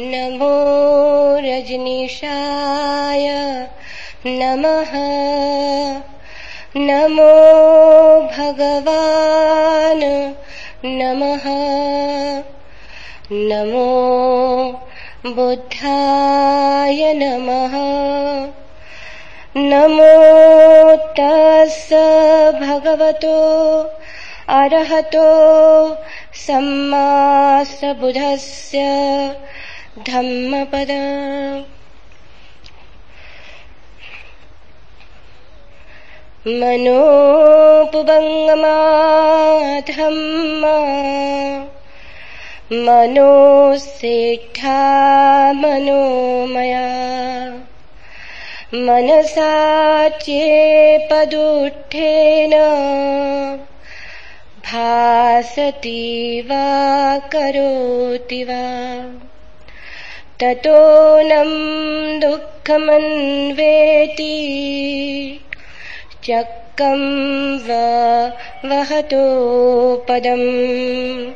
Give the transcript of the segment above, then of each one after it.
नमो रजनीशाय नमः। नमो भगवान् नमः। नमो बुद्धाय नमः। नमो तस् भगवतो अरहतो सम्मा बुधस्य धम्मपद मनोपुबङ्गमाधम्मा मनोसेठा मनोमया। मनसा चेपदुष्ठेन भासति वा करोति वा। ततो न दुःखमन्वेति। चक्रम् वा वहतोपदम्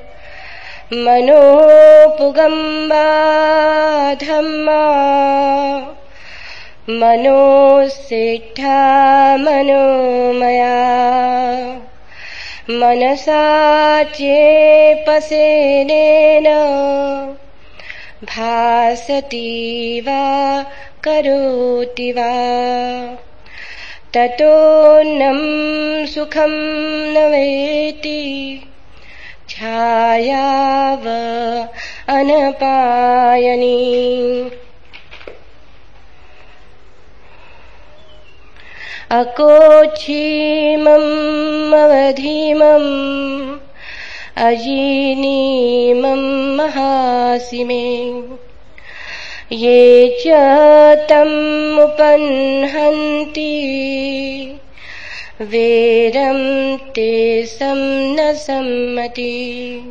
मनोपुगम्बाधम्मा। मनोसिद्धा मनोमया। मनसा चेपसेनेन भासति वा करोति वा। ततोऽन्नं सुखं न वेति छायाव अनपायनी। अकोच्छीमम् अवधीमम् अजीनीमम् महासि मे ये च तमुपह्नन्ति वेरं ते सं न सम्मति।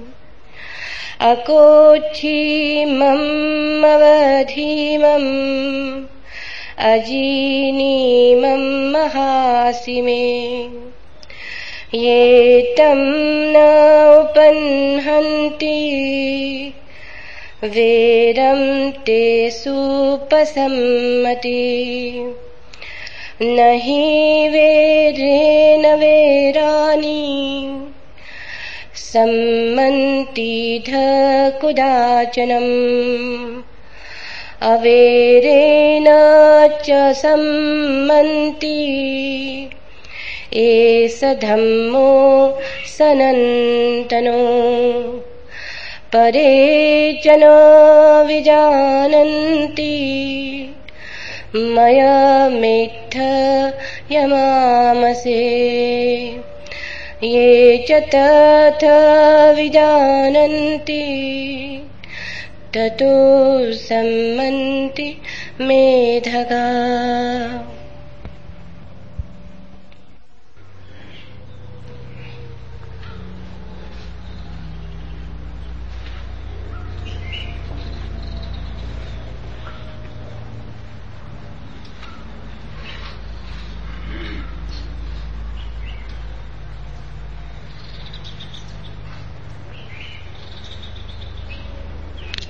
अकोच्छीमम् अवधीमम्। अजीनीमम् महासि मे ये तं न उपह्नन्ति वेरं ते सुपसम्मति न हि वेरेण वेराणि सम्मन्ति ध कुदाचनम् अवेरेण च सम्मन्ति एष धम्मो सनन्तनो। परे च न विजानन्ति मयमेत्थ यमामसे। ये च तथ विजानन्ति। ततो सम्मन्ति मेधगा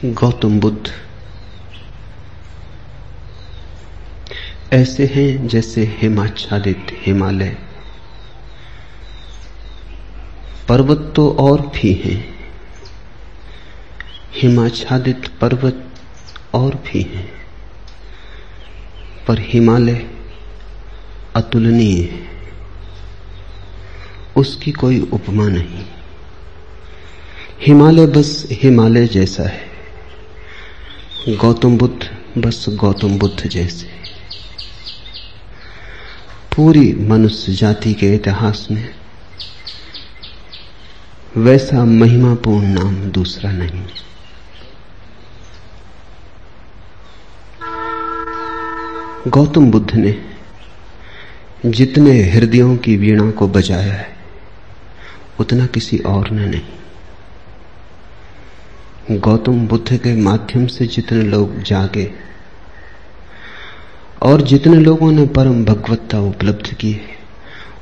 गौतम बुद्ध। ऐसे हैं जैसे हिमाच्छादित हिमालय। पर्वत तो और भी हैं। हिमाच्छादित पर्वत और भी हैं। पर हिमालय अतुलनीय है। उसकी कोई उपमा नहीं। हिमालय बस हिमालय जैसा है। गौतम बुद्ध, बस गौतम बुद्ध जैसे। पूरी मनुष्य जाति के इतिहास में वैसा महिमापूर्ण नाम दूसरा नहीं गौतम बुद्ध ने जितने हृदयों की वीणा को बजाया है, उतना किसी और ने नहीं। गौतम बुद्ध के माध्यम से जितने लोग जागे और जितने लोगों ने परम भगवत्ता उपलब्ध की है,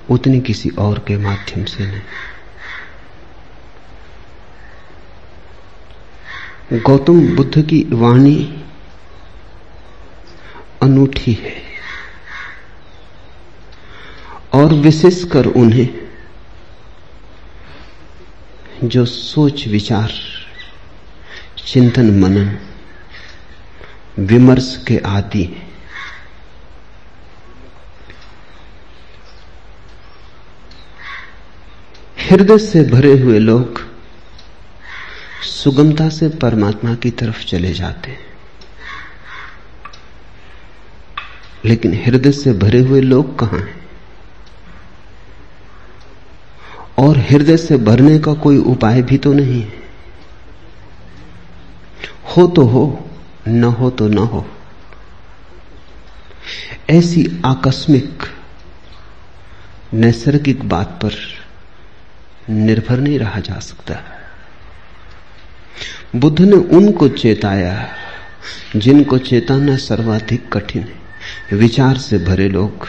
उतनी किसी और के माध्यम से नहीं। गौतम बुद्ध की वाणी अनूठी है और विशेषकर उन्हें जो सोच विचार चिंतन मनन, विमर्श के आदि। हैं हृदय से भरे हुए लोग सुगमता से परमात्मा की तरफ़ चले जाते हैं। लेकिन हृदय से भरे हुए लोग कहाँ हैं? और हृदय से भरने का कोई उपाय भी तो नहीं है। हो तो हो, न हो तो न हो। ऐसी आकस्मिक, नैसर्गिक बात पर निर्भर नहीं रहा जा सकता। बुद्ध ने उनको चेताया, जिनको चेताना सर्वाधिक कठिन है। विचार से भरे लोग,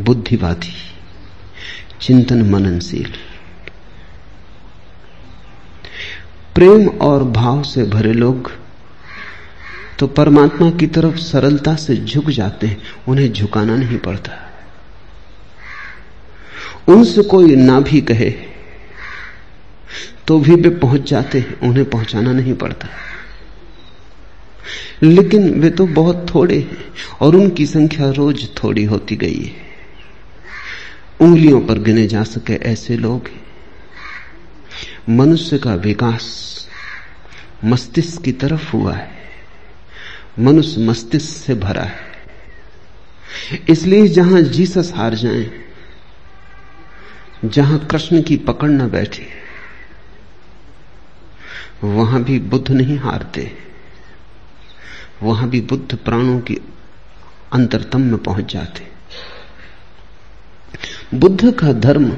बुद्धिवादी, चिंतन मननशील। प्रेम और भाव से भरे लोग तो परमात्मा की तरफ़ सरलता से झुक जाते हैं, उन्हें झुकाना नहीं पड़ता। उनसे कोई ना भी कहे तो भी वे पहुँच जाते हैं, उन्हें पहुंचाना नहीं पड़ता। लेकिन वे तो बहुत थोड़े हैं, और उनकी संख्या रोज थोड़ी होती गई है। उंगलियों पर गिने जा सके ऐसे लोग हैं। मनुष्य का विकास मस्तिष्क की तरफ़ हुआ है। मनुष्य मस्तिष्क से भरा है। इसलिए जहाँ जीसस हार जाए, जहाँ कृष्ण की पकड़ न बैठे, वहाँ भी बुद्ध नहीं हारते। वहाँ भी बुद्ध प्राणों की अंतरतम में पहुँच जाते। बुद्ध का धर्म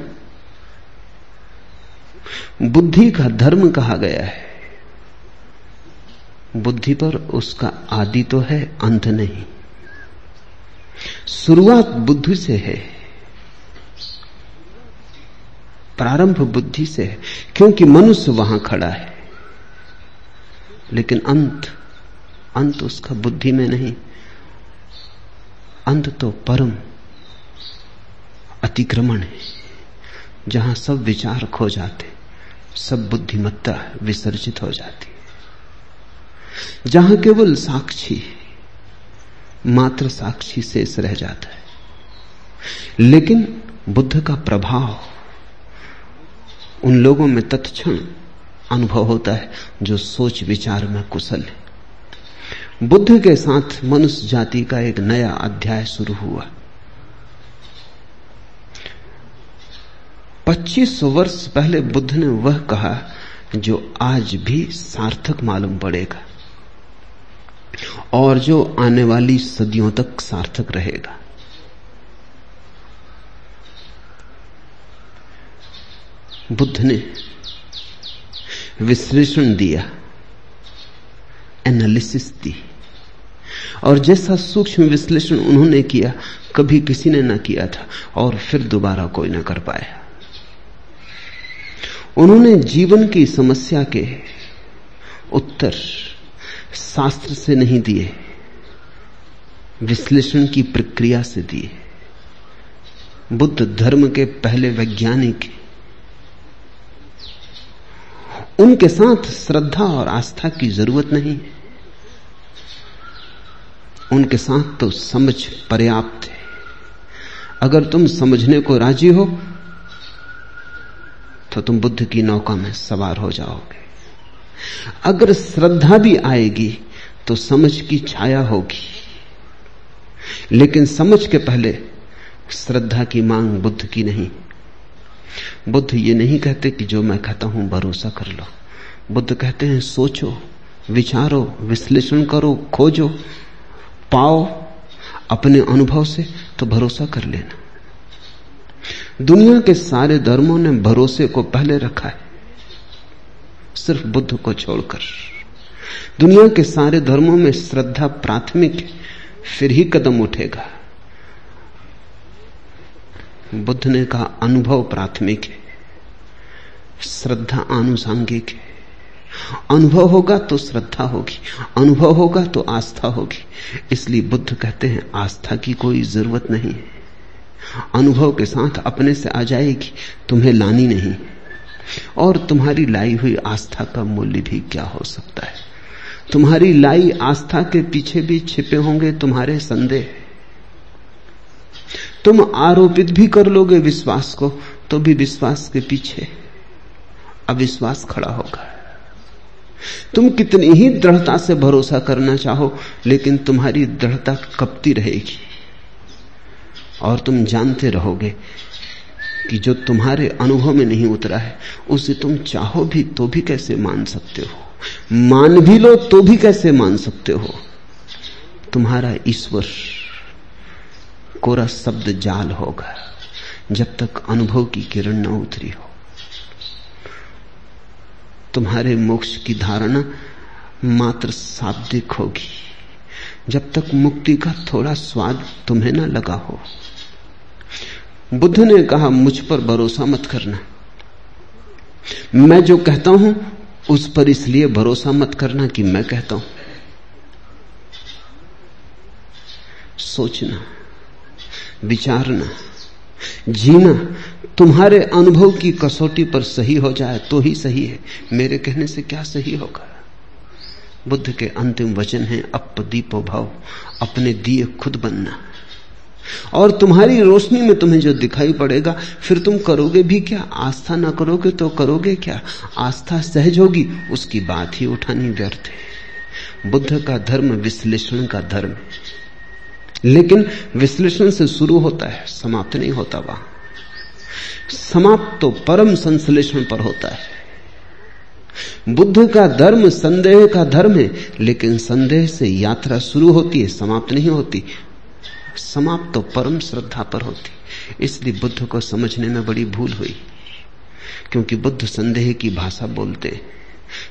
बुद्धि का धर्म कहा गया है। बुद्धि पर उसका आदि तो है, अंत नहीं। शुरुआत बुद्धि से है। प्रारंभ बुद्धि से है, क्योंकि मनुष्य वहाँ खड़ा है। लेकिन अंत अंत उसका बुद्धि में नहीं। अंत तो परम अतिक्रमण है, जहाँ सब विचार खो जाते। सब बुद्धिमत्ता विसर्जित हो जाती है। जहाँ केवल साक्षी मात्र साक्षी शेष रह जाता है। लेकिन बुद्ध का प्रभाव उन लोगों में तत्क्षण अनुभव होता है जो सोच विचार में कुशल है। बुद्ध के साथ मनुष्य जाति का एक नया अध्याय शुरू हुआ। 2500 वर्ष पहले बुद्ध ने वह कहा, जो आज भी सार्थक मालूम पड़ेगा और जो आने वाली सदियों तक सार्थक रहेगा। बुद्ध ने विश्लेषण दिया एनालिसिस दी, और जैसा सूक्ष्म विश्लेषण उन्होंने किया, कभी किसी ने ना किया था और फिर दोबारा कोई ना कर पाया। उन्होंने जीवन की समस्या के उत्तर शास्त्र से नहीं दिए, विश्लेषण की प्रक्रिया से दिए। बुद्ध धर्म के पहले वैज्ञानिक उनके साथ श्रद्धा और आस्था की ज़रूरत नहीं। है उनके साथ तो समझ पर्याप्त है। अगर तुम समझने को राज़ी हो तो तुम बुद्ध की नौका में सवार हो जाओगे। अगर श्रद्धा भी आएगी तो समझ की छाया होगी। लेकिन समझ के पहले श्रद्धा की मांग बुद्ध की नहीं। बुद्ध ये नहीं कहते कि जो मैं कहता हूँ, भरोसा कर लो। बुद्ध कहते हैं, सोचो, विचारो, विश्लेषण करो, खोजो, पाओ, अपने अनुभव से तो भरोसा कर लेना। दुनिया के सारे धर्मों ने भरोसे को पहले रखा है। सिर्फ़ बुद्ध को छोड़कर। दुनिया के सारे धर्मों में श्रद्धा प्राथमिक है, फिर ही कदम उठेगा। बुद्ध ने कहा, अनुभव प्राथमिक है, श्रद्धा आनुषांगिक है। अनुभव होगा तो श्रद्धा होगी, अनुभव होगा तो आस्था होगी। इसलिए बुद्ध कहते हैं, आस्था की कोई ज़रूरत नहीं है। अनुभव के साथ अपने से आ जाएगी, तुम्हें लानी नहीं। और तुम्हारी लाई हुई आस्था का मूल्य भी क्या हो सकता है? तुम्हारी लाई आस्था के पीछे भी छिपे होंगे तुम्हारे संदेह। तुम आरोपित भी कर लोगे विश्वास को तो भी विश्वास के पीछे अविश्वास खड़ा होगा। तुम कितनी ही दृढ़ता से भरोसा करना चाहो, लेकिन तुम्हारी दृढ़ता कपती रहेगी। और तुम जानते रहोगे कि जो तुम्हारे अनुभव में नहीं उतरा है, उसे तुम चाहो भी तो भी कैसे मान सकते हो? मान भी लो तो भी कैसे मान सकते हो? तुम्हारा ईश्वर कोरा शब्द जाल होगा, जब तक अनुभव की किरण न उतरी हो। तुम्हारे मोक्ष की धारणा मात्र शाब्दिक होगी, जब तक मुक्ति का थोड़ा स्वाद तुम्हें ना लगा हो। बुद्ध ने कहा, मुझ पर भरोसा मत करना। मैं जो कहता हूँ, उस पर इसलिए भरोसा मत करना कि मैं कहता हूँ। सोचना, विचारना, जीना, तुम्हारे अनुभव की कसौटी पर सही हो जाए तो ही सही है। मेरे कहने से क्या सही होगा? बुद्ध के अंतिम वचन है अप दीपो भाव, अपने दिए खुद बनना। और तुम्हारी रोशनी में तुम्हें जो दिखाई पड़ेगा, फिर तुम करोगे भी क्या? आस्था ना करोगे तो करोगे क्या? आस्था सहज होगी, उसकी बात ही उठानी व्यर्थ है। बुद्ध का धर्म विश्लेषण का धर्म लेकिन विश्लेषण से शुरू होता है, समाप्त नहीं होता वहाँ। समाप्त तो परम संश्लेषण पर होता है। बुद्ध का धर्म संदेह का धर्म है, लेकिन संदेह से यात्रा शुरू होती है, समाप्त नहीं होती। समाप्त तो परम श्रद्धा पर होती। इसलिए बुद्ध को समझने में बड़ी भूल हुई। क्योंकि बुद्ध संदेह की भाषा बोलते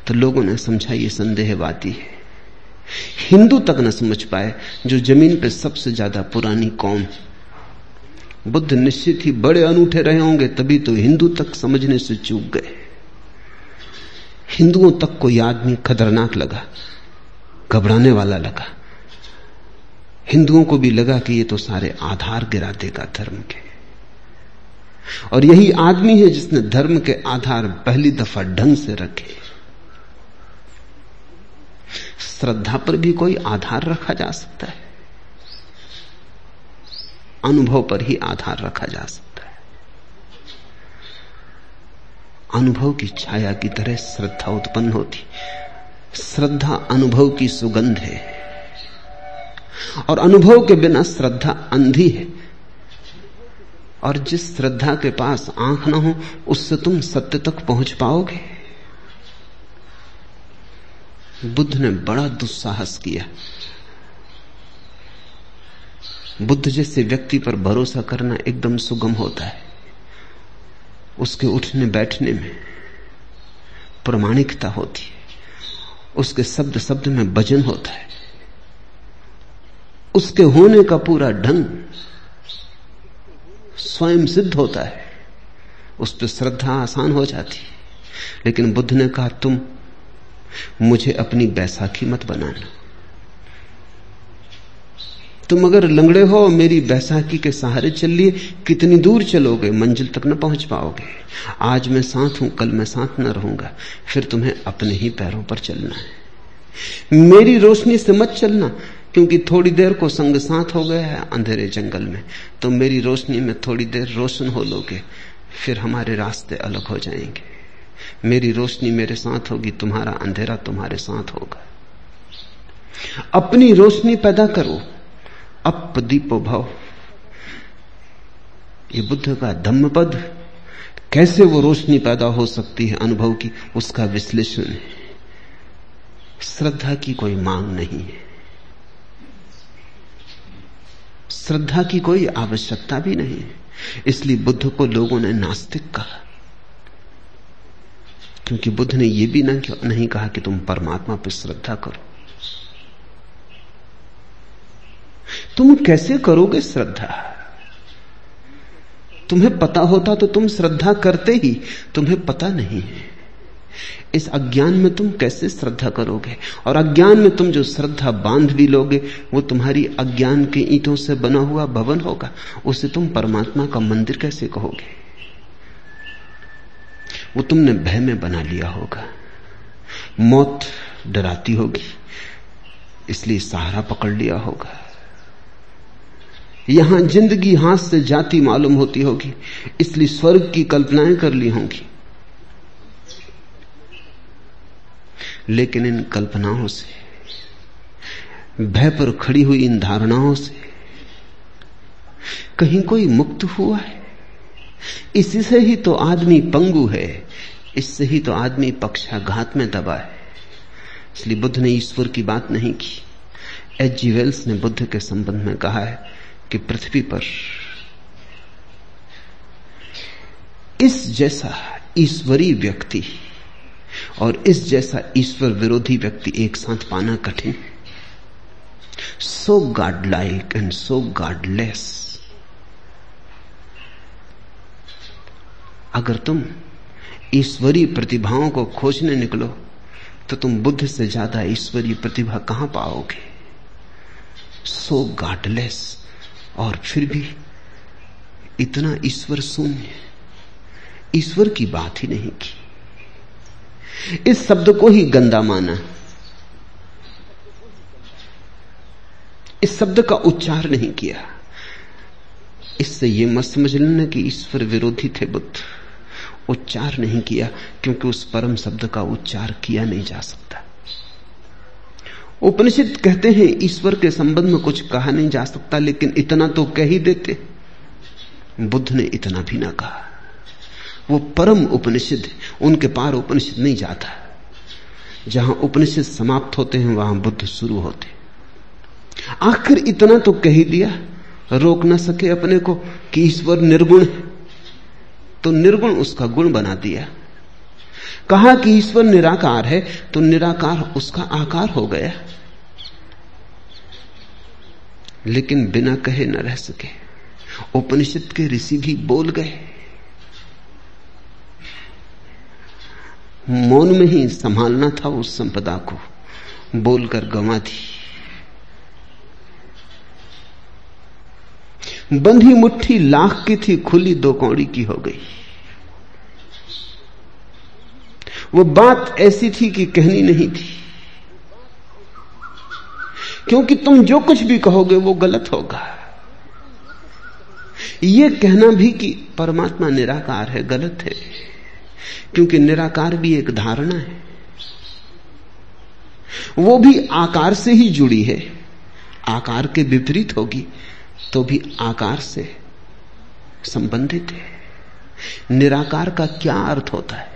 तो लोगों ने समझा ये संदेहवादी है। हिंदू तक न समझ पाए, जो ज़मीन पर सबसे ज़्यादा पुरानी कौम बुद्ध निश्चित ही बड़े अनूठे रहे होंगे, तभी तो हिंदू तक समझने से चूक गए। हिंदुओं तक कोई आदमी खतरनाक लगा, घबराने वाला लगा। हिंदुओं को भी लगा कि ये तो सारे आधार गिरा देगा धर्म के और यही आदमी है जिसने धर्म के आधार पहली दफ़ा ढंग से रखे। श्रद्धा पर भी कोई आधार रखा जा सकता है। अनुभव पर ही आधार रखा जा सकता है। अनुभव की छाया की तरह श्रद्धा उत्पन्न होती। श्रद्धा अनुभव की सुगंध है। और अनुभव के बिना श्रद्धा अंधी है। और जिस श्रद्धा के पास आँख ना हो, उससे तुम सत्य तक पहुँच पाओगे। बुद्ध ने बड़ा दुस्साहस किया। बुद्ध जैसे व्यक्ति पर भरोसा करना एकदम सुगम होता है। उसके उठने बैठने में प्रमाणिकता होती है। उसके शब्द शब्द में वज़न होता है। उसके होने का पूरा ढंग स्वयं सिद्ध होता है। उस पर श्रद्धा आसान हो जाती है। लेकिन बुद्ध ने कहा, तुम मुझे अपनी बैसाखी मत बनाना। तुम अगर लंगड़े हो, मेरी बैसाखी के सहारे चल लिए कितनी दूर चलोगे, मंजिल तक न पहुँच पाओगे। आज मैं साथ हूँ, कल मैं साथ न रहूँगा। फिर तुम्हें अपने ही पैरों पर चलना है। मेरी रोशनी से मत चलना। क्योंकि थोड़ी देर को संग साथ हो गया है अंधेरे जंगल में। तो मेरी रोशनी में थोड़ी देर रोशन हो लोगे, फिर हमारे रास्ते अलग हो जाएँगे। मेरी रोशनी मेरे साथ होगी, तुम्हारा अंधेरा तुम्हारे साथ होगा। अपनी रोशनी पैदा करो अप दीपो भव। ये बुद्ध का धम्म पद कैसे वो रोशनी पैदा हो सकती है अनुभव की, उसका विश्लेषण है। श्रद्धा की कोई मांग नहीं है। श्रद्धा की कोई आवश्यकता भी नहीं। इसलिए बुद्ध को लोगों ने नास्तिक कहा। क्योंकि बुद्ध ने यह भी नहीं कहा कि तुम परमात्मा पर श्रद्धा करो। तुम कैसे करोगे श्रद्धा? तुम्हें पता होता तो तुम श्रद्धा करते ही, तुम्हें पता नहीं है। इस अज्ञान में तुम कैसे श्रद्धा करोगे? और अज्ञान में तुम जो श्रद्धा बाँध भी लोगे, वो तुम्हारी अज्ञान के ईंटों से बना हुआ भवन होगा। उसे तुम परमात्मा का मंदिर कैसे कहोगे? वो तुमने भय में बना लिया होगा। मौत डराती होगी, इसलिए सहारा पकड़ लिया होगा। यहाँ ज़िंदगी हाथ से जाती मालूम होती होगी, इसलिए स्वर्ग की कल्पनाएँ कर ली होंगी। लेकिन इन कल्पनाओं से, भय पर खड़ी हुई इन धारणाओं से कहीं कोई मुक्त हुआ है? इसी से ही तो आदमी पंगु है, इससे ही तो आदमी पक्षाघात में दबा है। इसलिए बुद्ध ने ईश्वर की बात नहीं की। एच जी वेल्स ने बुद्ध के संबंध में कहा है कि पृथ्वी पर इस जैसा ईश्वरी व्यक्ति और इस जैसा ईश्वर विरोधी व्यक्ति एक साथ पाना कठिन। So godlike and so godless अगर तुम ईश्वरीय प्रतिभाओं को खोजने निकलो तो तुम बुद्ध से ज़्यादा ईश्वरीय प्रतिभा कहाँ पाओगे? सो गॉडलेस और फिर भी इतना ईश्वर शून्य। ईश्वर की बात ही नहीं की। इस शब्द को ही गंदा माना। इस शब्द का उच्चार नहीं किया। इससे यह मत समझ लेना कि ईश्वर विरोधी थे बुद्ध। उच्चार नहीं किया, क्योंकि उस परम शब्द का उच्चार किया नहीं जा सकता। उपनिषद कहते हैं, ईश्वर के संबंध में कुछ कहा नहीं जा सकता, लेकिन इतना तो कह ही देते। बुद्ध ने इतना भी ना कहा। वो परम उपनिषद उनके पार उपनिषद नहीं जाता। जहाँ उपनिषद समाप्त होते हैं, वहाँ बुद्ध शुरू होते आखिर इतना तो कह ही दिया, रोक ना सके अपने को कि ईश्वर निर्गुण है। तो निर्गुण उसका गुण बना दिया। कहा कि ईश्वर निराकार है तो निराकार उसका आकार हो गया। लेकिन बिना कहे न रह सके। उपनिषद के ऋषि भी बोल गए। मौन में ही संभालना था उस संपदा को। बोलकर गंवा दी। बंधी मुट्ठी लाख की थी, खुली दो कौड़ी की हो गई। वो बात ऐसी थी कि कहनी नहीं थी। क्योंकि तुम जो कुछ भी कहोगे, वो गलत होगा। ये कहना भी कि परमात्मा निराकार है, गलत है। क्योंकि निराकार भी एक धारणा है। वो भी आकार से ही जुड़ी है। आकार के विपरीत होगी तो भी आकार से संबंधित है। निराकार का क्या अर्थ होता है?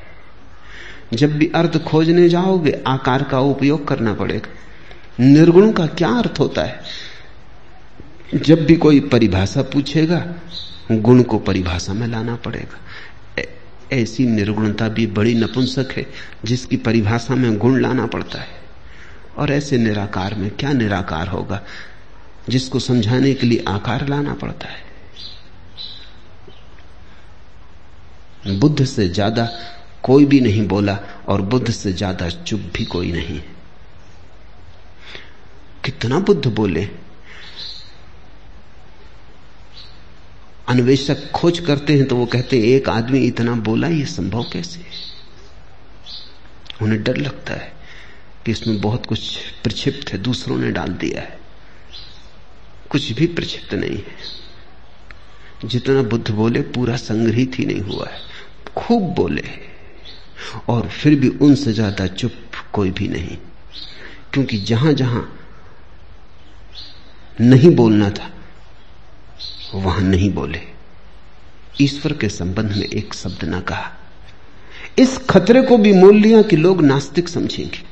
जब भी अर्थ खोजने जाओगे, आकार का उपयोग करना पड़ेगा। निर्गुण का क्या अर्थ होता है? जब भी कोई परिभाषा पूछेगा, गुण को परिभाषा में लाना पड़ेगा। ऐसी निर्गुणता भी बड़ी नपुंसक है, जिसकी परिभाषा में गुण लाना पड़ता है। और ऐसे निराकार में क्या निराकार होगा, जिसको समझाने के लिए आकार लाना पड़ता है? बुद्ध से ज़्यादा कोई भी नहीं बोला, और बुद्ध से ज़्यादा चुप भी कोई नहीं कितना बुद्ध बोले अन्वेषक खोज करते हैं तो वो कहते हैं, एक आदमी इतना बोला, ये संभव कैसे उन्हें डर लगता है कि इसमें बहुत कुछ प्रक्षिप्त है, दूसरों ने डाल दिया है। कुछ भी प्रक्षिप्त नहीं है। जितना बुद्ध बोले, पूरा संग्रहित ही नहीं हुआ है। खूब बोले और फिर भी उनसे ज़्यादा चुप कोई भी नहीं। क्योंकि जहाँ जहाँ नहीं बोलना था वहाँ नहीं बोले। ईश्वर के संबंध में एक शब्द ना कहा। इस खतरे को भी मोल लिया कि लोग नास्तिक समझेंगे।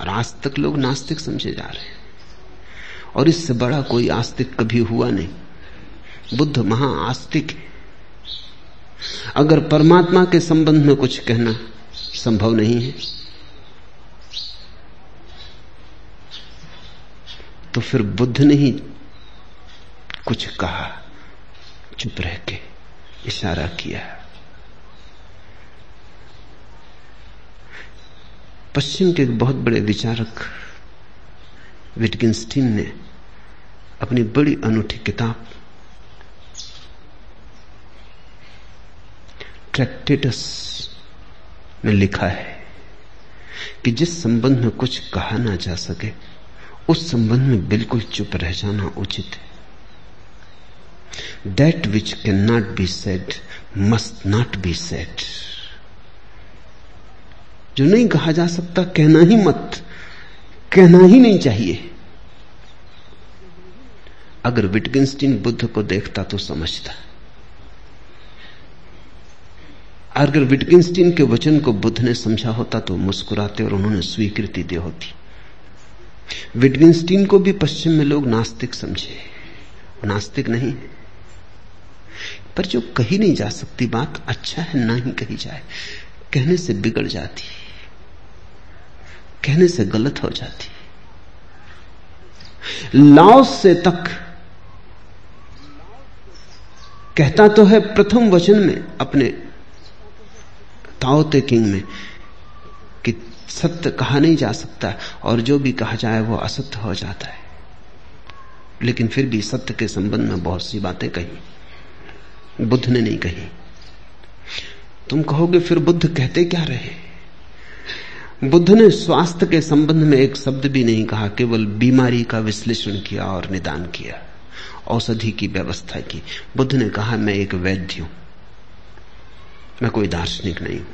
और आज तक लोग नास्तिक समझे जा रहे हैं। और इससे बड़ा कोई आस्तिक कभी हुआ नहीं। बुद्ध महा आस्तिक है। अगर परमात्मा के संबंध में कुछ कहना संभव नहीं है तो फिर बुद्ध ने ही कुछ कहा, चुप रह के इशारा किया। पश्चिम के एक बहुत बड़े विचारक, विटगिंस्टीन ने अपनी बड़ी अनूठी किताब, ट्रैक्टेटस में लिखा है कि जिस संबंध में कुछ कहा ना जा सके, उस संबंध में बिल्कुल चुप रह जाना उचित है। That which can not be said must not be said जो नहीं कहा जा सकता, कहना ही मत। कहना ही नहीं चाहिए। अगर विटगिंस्टीन बुद्ध को देखता तो समझता। अगर विटगिंस्टीन के वचन को बुद्ध ने समझा होता तो मुस्कुराते और उन्होंने स्वीकृति दे होती। विटगिंस्टीन को भी पश्चिम में लोग नास्तिक समझे। नास्तिक नहीं। पर जो कही नहीं जा सकती बात अच्छा है, ना ही कही जाए। कहने से बिगड़ जाती कहने से गलत हो जाती लाओस से तक कहता तो है प्रथम वचन में, अपने ताओते किंग में, कि सत्य कहा नहीं जा सकता, और जो भी कहा जाए वो असत्य हो जाता है। लेकिन फिर भी सत्य के संबंध में बहुत सी बातें कही। बुद्ध ने नहीं कही। तुम कहोगे, फिर बुद्ध कहते क्या रहे? बुद्ध ने स्वास्थ्य के संबंध में एक शब्द भी नहीं कहा, केवल बीमारी का विश्लेषण किया और निदान किया, औषधि की व्यवस्था की। बुद्ध ने कहा, मैं एक वैद्य हूँ। मैं कोई दार्शनिक नहीं हूँ।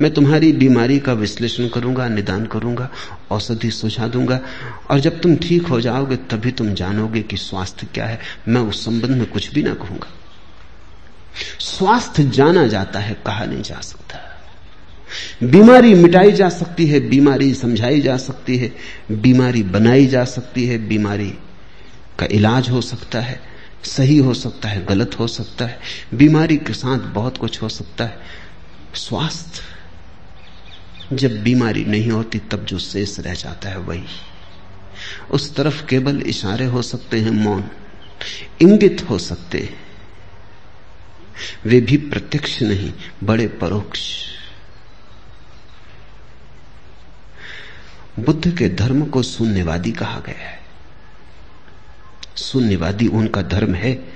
मैं तुम्हारी बीमारी का विश्लेषण करूँगा, निदान करूँगा, औषधि सुझा दूँगा, और जब तुम ठीक हो जाओगे, तभी तुम जानोगे कि स्वास्थ्य क्या है। मैं उस संबंध में कुछ भी ना कहूँगा। स्वास्थ्य जाना जाता है, कहा नहीं जा सकता। बीमारी मिटाई जा सकती है, बीमारी समझाई जा सकती है, बीमारी बनाई जा सकती है, बीमारी का इलाज हो सकता है, सही हो सकता है, गलत हो सकता है, बीमारी के साथ बहुत कुछ हो सकता है। स्वास्थ्य, जब बीमारी नहीं होती, तब जो शेष रह जाता है वही। उस तरफ़ केवल इशारे हो सकते हैं, मौन, इंगित हो सकते हैं। वे भी प्रत्यक्ष नहीं, बड़े परोक्ष। बुद्ध के धर्म को शून्यवादी कहा गया है। शून्यवादी उनका धर्म है।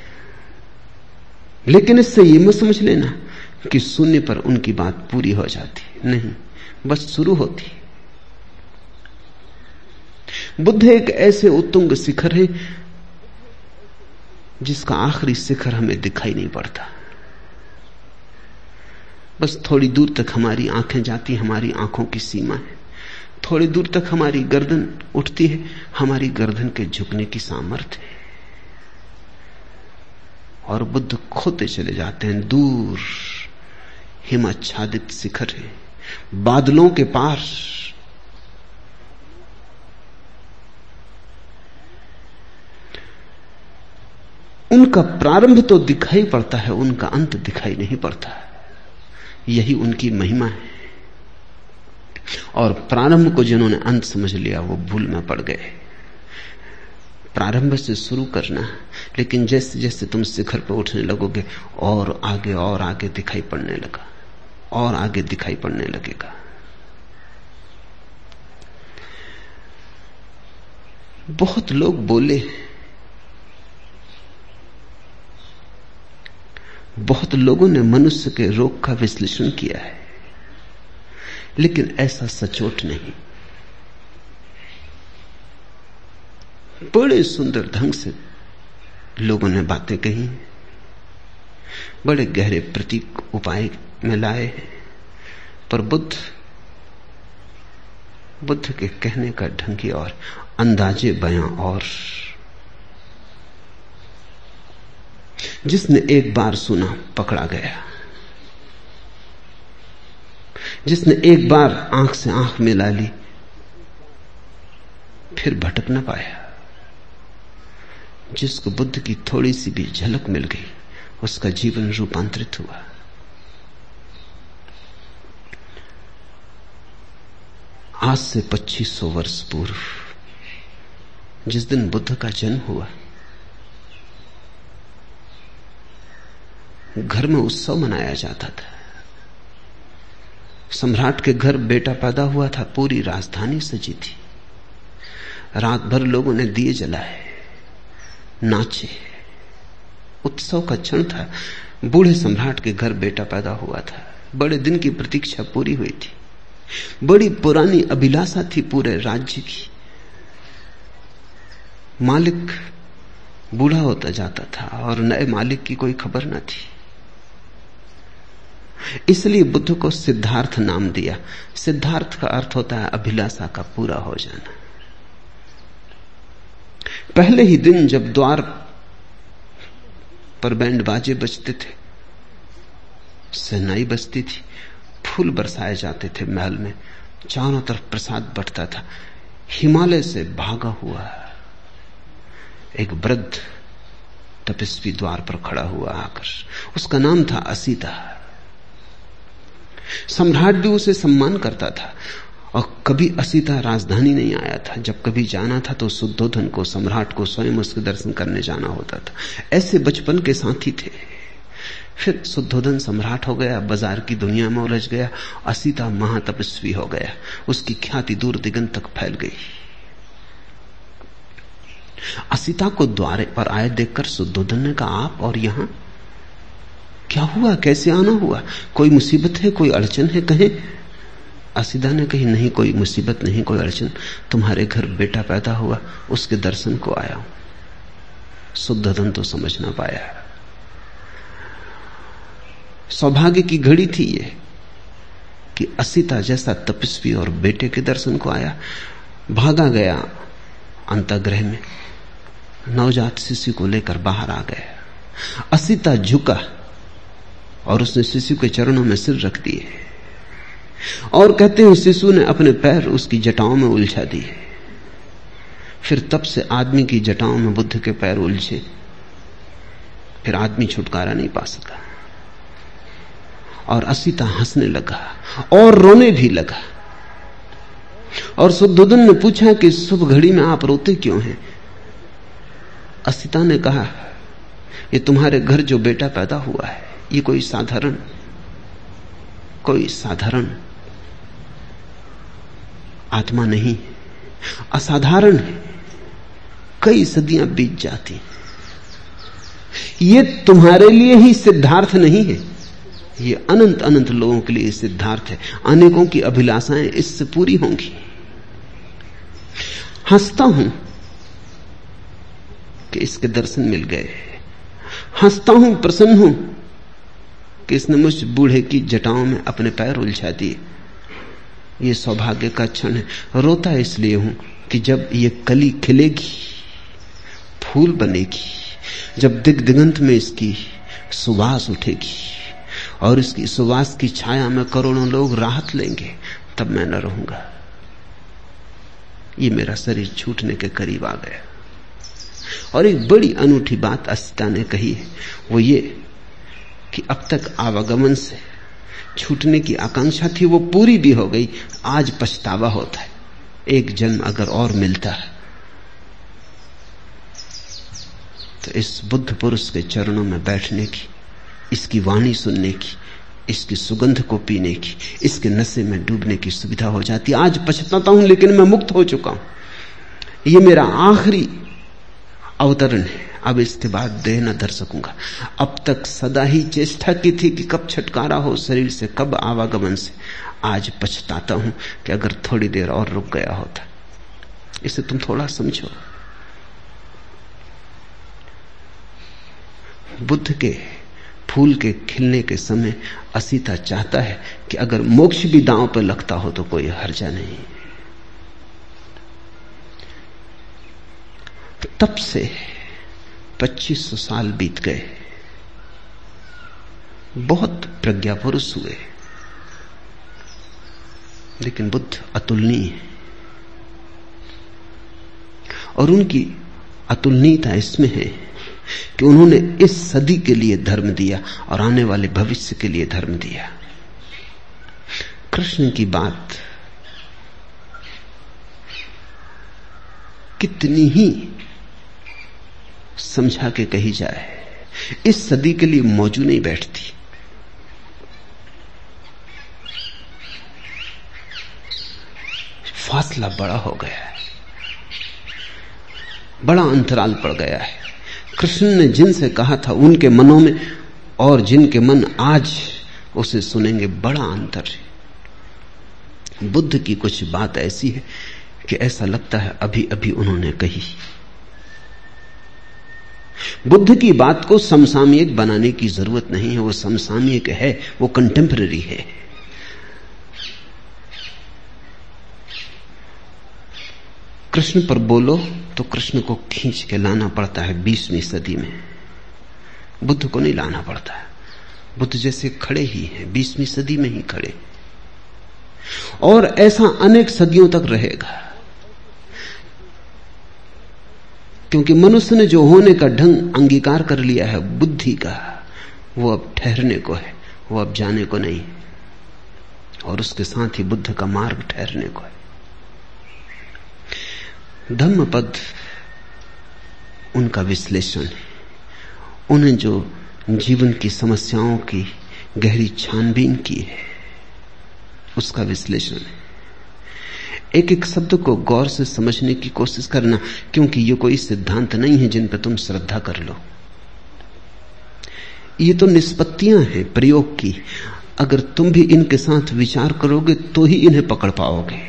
लेकिन इससे यह मत समझ लेना कि शून्य पर उनकी बात पूरी हो जाती नहीं, बस शुरू होती बुद्ध एक ऐसे उत्तुंग शिखर है जिसका आखिरी शिखर हमें दिखाई नहीं पड़ता। बस थोड़ी दूर तक हमारी आँखें जाती, हमारी आँखों की सीमा है। थोड़ी दूर तक हमारी गर्दन उठती है, हमारी गर्दन के झुकने की सामर्थ्य है। और बुद्ध खोते चले जाते हैं, दूर हिमाच्छादित शिखर है, बादलों के पार। उनका प्रारंभ तो दिखाई पड़ता है, उनका अंत दिखाई नहीं पड़ता। यही उनकी महिमा है। और प्रारंभ को जिन्होंने अंत समझ लिया, वो भूल में पड़ गए। प्रारंभ से शुरू करना, लेकिन जैसे जैसे तुम शिखर पर उठने लगोगे, और आगे और आगे दिखाई पड़ने लगा, और आगे दिखाई पड़ने लगेगा। बहुत लोग बोले बहुत लोगों ने मनुष्य के रोग का विश्लेषण किया है। लेकिन ऐसा सचोट नहीं। बड़े सुंदर ढंग से लोगों ने बातें कही। बड़े गहरे प्रतीक उपाय में लाए हैं। पर बुद्ध बुद्ध के कहने का ढंग ही और, अंदाजे बयां और। जिसने एक बार सुना, पकड़ा गया। जिसने एक बार आँख से आँख मिला ली, फिर भटक ना पाया। जिसको बुद्ध की थोड़ी सी भी झलक मिल गई, उसका जीवन रूपांतरित हुआ। आज से 2500 वर्ष पूर्व, जिस दिन बुद्ध का जन्म हुआ घर में उत्सव मनाया जाता था। सम्राट के घर बेटा पैदा हुआ था, पूरी राजधानी सजी थी। रात भर लोगों ने दिए जलाए, नाचे। उत्सव का क्षण था। बूढ़े सम्राट के घर बेटा पैदा हुआ था। बड़े दिन की प्रतीक्षा पूरी हुई थी। बड़ी पुरानी अभिलाषा थी पूरे राज्य की। मालिक बूढ़ा होता जाता था और नए मालिक की कोई खबर न थी। इसलिए बुद्ध को सिद्धार्थ नाम दिया। सिद्धार्थ का अर्थ होता है अभिलाषा का पूरा हो जाना। पहले ही दिन जब द्वार पर बैंड बाजे बजते थे सहनाई बजती थी, फूल बरसाए जाते थे महल में, चारों तरफ़ प्रसाद बढ़ता था। हिमालय से भागा हुआ एक वृद्ध तपस्वी द्वार पर खड़ा हुआ आकर, उसका नाम था असीता। सम्राट भी उसे सम्मान करता था। और कभी असीता राजधानी नहीं आया था। जब कभी जाना था तो शुद्धोधन को, सम्राट को स्वयं उसके दर्शन करने जाना होता था। ऐसे बचपन के साथी थे। फिर शुद्धोधन सम्राट हो गया, बाज़ार की दुनिया में उलझ गया, असीता महातपस्वी हो गया। उसकी ख्याति दूर दिगंत तक फैल गई। असीता को द्वारे पर आए देखकर शुद्धोधन ने कहा, आप और यहाँ क्या हुआ? कैसे आना हुआ? कोई मुसीबत है? कोई अड़चन है कहें? असीदा ने कही, नहीं, कोई मुसीबत नहीं, कोई अड़चन। तुम्हारे घर बेटा पैदा हुआ, उसके दर्शन को आया हूँ। शुद्धधन तो समझ ना पाया। सौभाग्य की घड़ी थी ये कि असीता जैसा तपस्वी और बेटे के दर्शन को आया। भागा गया अंतग्रह में। नवजात शिशु को लेकर बाहर आ गया। असीता झुका। और उसने शिशु के चरणों में सिर रख दिए। और कहते हैं शिशु ने अपने पैर उसकी जटाओं में उलझा दिए। फिर तब से आदमी की जटाओं में बुद्ध के पैर उलझे। फिर आदमी छुटकारा नहीं पा सका। और असीता हंसने लगा और रोने भी लगा। और सुद्धुदन ने पूछा कि शुभ घड़ी में आप रोते क्यों हैं? असिता ने कहा, ये तुम्हारे घर जो बेटा पैदा हुआ है ये कोई साधारण कोई साधारण आत्मा नहीं, असाधारण है। कई सदियाँ बीत जाती ये तुम्हारे लिए ही सिद्धार्थ नहीं है। ये अनंत अनंत लोगों के लिए सिद्धार्थ है। अनेकों की अभिलाषाएँ इससे पूरी होंगी। हंसता हूँ कि इसके दर्शन मिल गए। हंसता हूँ, प्रसन्न हूँ कि इसने मुझ बूढ़े की जटाओं में अपने पैर उलझा दिए? ये सौभाग्य का क्षण है। रोता इसलिए हूँ कि जब ये कली खिलेगी, फूल बनेगी, जब दिग्दिगंत में इसकी सुवास उठेगी और इसकी सुवास की छाया में करोड़ों लोग राहत लेंगे, तब मैं न रहूँगा। ये मेरा शरीर छूटने के करीब आ गया। और एक बड़ी अनूठी बात अस्ता ने कही है। वो ये कि अब तक आवागमन से छूटने की आकांक्षा थी, वो पूरी भी हो गई। आज पछतावा होता है। एक जन्म अगर और मिलता है तो इस बुद्ध पुरुष के चरणों में बैठने की, इसकी वाणी सुनने की, इसकी सुगंध को पीने की, इसके नशे में डूबने की सुविधा हो जाती। आज पछताता हूँ, लेकिन मैं मुक्त हो चुका हूँ। यह मेरा आखिरी अवतरण है। अब इसके बाद देह न धर सकूँगा। अब तक सदा ही चेष्टा की थी कि कब छटकारा हो शरीर से, कब आवागमन से। आज पछताता हूँ कि अगर थोड़ी देर और रुक गया होता। इसे तुम थोड़ा समझो। बुद्ध के, फूल के खिलने के समय असीता चाहता है कि अगर मोक्ष भी दांव पर लगता हो तो कोई हर्जा नहीं। तब से 2500 साल बीत गए। बहुत प्रज्ञा पुरुष हुए। लेकिन बुद्ध अतुलनीय है। और उनकी अतुलनीयता इसमें है कि उन्होंने इस सदी के लिए धर्म दिया और आने वाले भविष्य के लिए धर्म दिया। कृष्ण की बात कितनी ही समझा के कही जाए। इस सदी के लिए मौजू नहीं बैठती। फासला बड़ा हो गया है। बड़ा अंतराल पड़ गया है। कृष्ण ने जिनसे कहा था, उनके मनों में और जिनके मन आज उसे सुनेंगे, बड़ा अंतर है। बुद्ध की कुछ बात ऐसी है कि ऐसा लगता है अभी अभी उन्होंने कही। बुद्ध की बात को समसामयिक बनाने की ज़रूरत नहीं है, वो समसामयिक है, वो कंटेम्पररी है। कृष्ण पर बोलो तो कृष्ण को खींच के लाना पड़ता है बीसवीं सदी में। बुद्ध को नहीं लाना पड़ता बुद्ध जैसे खड़े ही हैं, बीसवीं सदी में ही खड़े। और ऐसा अनेक सदियों तक रहेगा। क्योंकि मनुष्य ने जो होने का ढंग अंगीकार कर लिया है, बुद्धि का, वो अब ठहरने को है, वो अब जाने को नहीं। और उसके साथ ही बुद्ध का मार्ग ठहरने को है। धम्मपद उनका विश्लेषण है। उन्हें जो जीवन की समस्याओं की गहरी छानबीन की है, उसका विश्लेषण है। एक एक शब्द को गौर से समझने की कोशिश करना, क्योंकि ये कोई सिद्धांत नहीं है जिन पर तुम श्रद्धा कर लो। ये तो निष्पत्तियाँ हैं प्रयोग की। अगर तुम भी इनके साथ विचार करोगे तो ही इन्हें पकड़ पाओगे।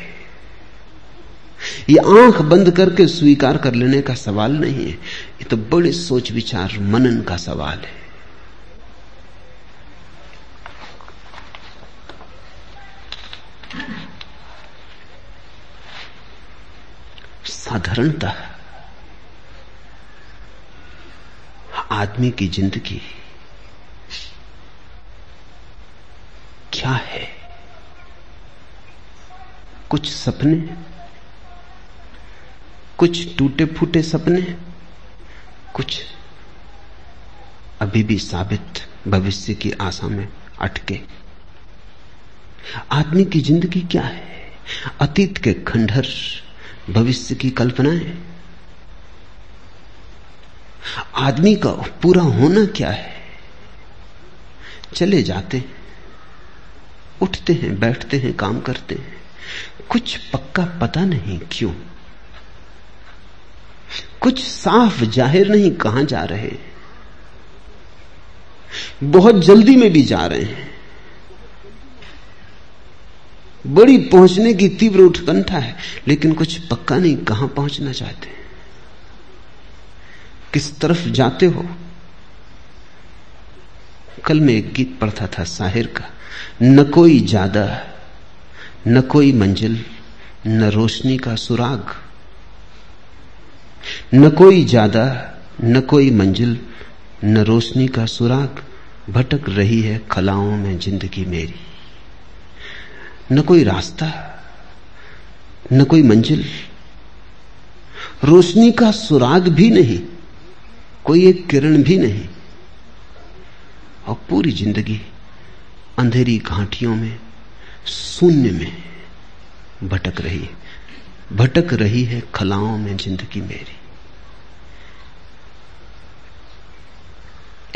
ये आँख बंद करके स्वीकार कर लेने का सवाल नहीं है। ये तो बड़े सोच विचार, मनन का सवाल है। साधारणता। आदमी की ज़िंदगी क्या है? कुछ सपने? कुछ टूटे फूटे सपने? कुछ अभी भी साबित भविष्य की आशा में अटके। आदमी की ज़िंदगी क्या है? अतीत के खंडहर भविष्य की कल्पनाएँ आदमी का पूरा होना क्या है? चले जाते उठते हैं, बैठते हैं, काम करते हैं। कुछ पक्का पता नहीं क्यों। कुछ साफ़ ज़ाहिर नहीं कहाँ जा रहे। हैं बहुत जल्दी में भी जा रहे हैं। बड़ी पहुँचने की तीव्र उत्कंठा है, लेकिन कुछ पक्का नहीं, कहाँ पहुँचना चाहते किस तरफ़ जाते हो? कल मैं एक गीत पढ़ता था साहिर का, न कोई ज़्यादा न कोई मंजिल, न रोशनी का सुराग, न कोई ज़्यादा न कोई मंजिल, न रोशनी का सुराग, भटक रही है खलाओं में ज़िंदगी मेरी। न कोई रास्ता, न कोई मंजिल। रोशनी का सुराग भी नहीं, कोई एक किरण भी नहीं। और पूरी ज़िंदगी अंधेरी घाटियों में, शून्य में भटक रही है। भटक रही है खलाओं में ज़िंदगी मेरी।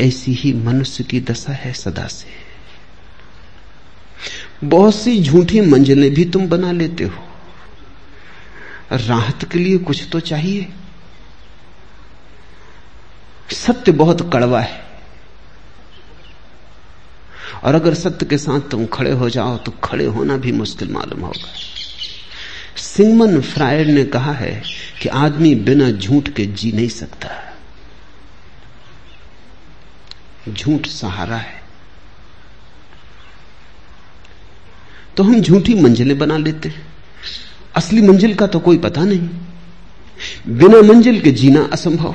ऐसी ही मनुष्य की दशा है सदा से। बहुत सी झूठी मंजिलें भी तुम बना लेते हो। राहत के लिए कुछ तो चाहिए। सत्य बहुत कड़वा है। और अगर सत्य के साथ तुम खड़े हो जाओ तो खड़े होना भी मुश्किल मालूम होगा। सिंगमन फ्रायड ने कहा है कि आदमी बिना झूठ के जी नहीं सकता। झूठ सहारा है। तो हम झूठी मंजिलें बना लेते हैं। असली मंजिल का तो कोई पता नहीं। बिना मंजिल के जीना असंभव।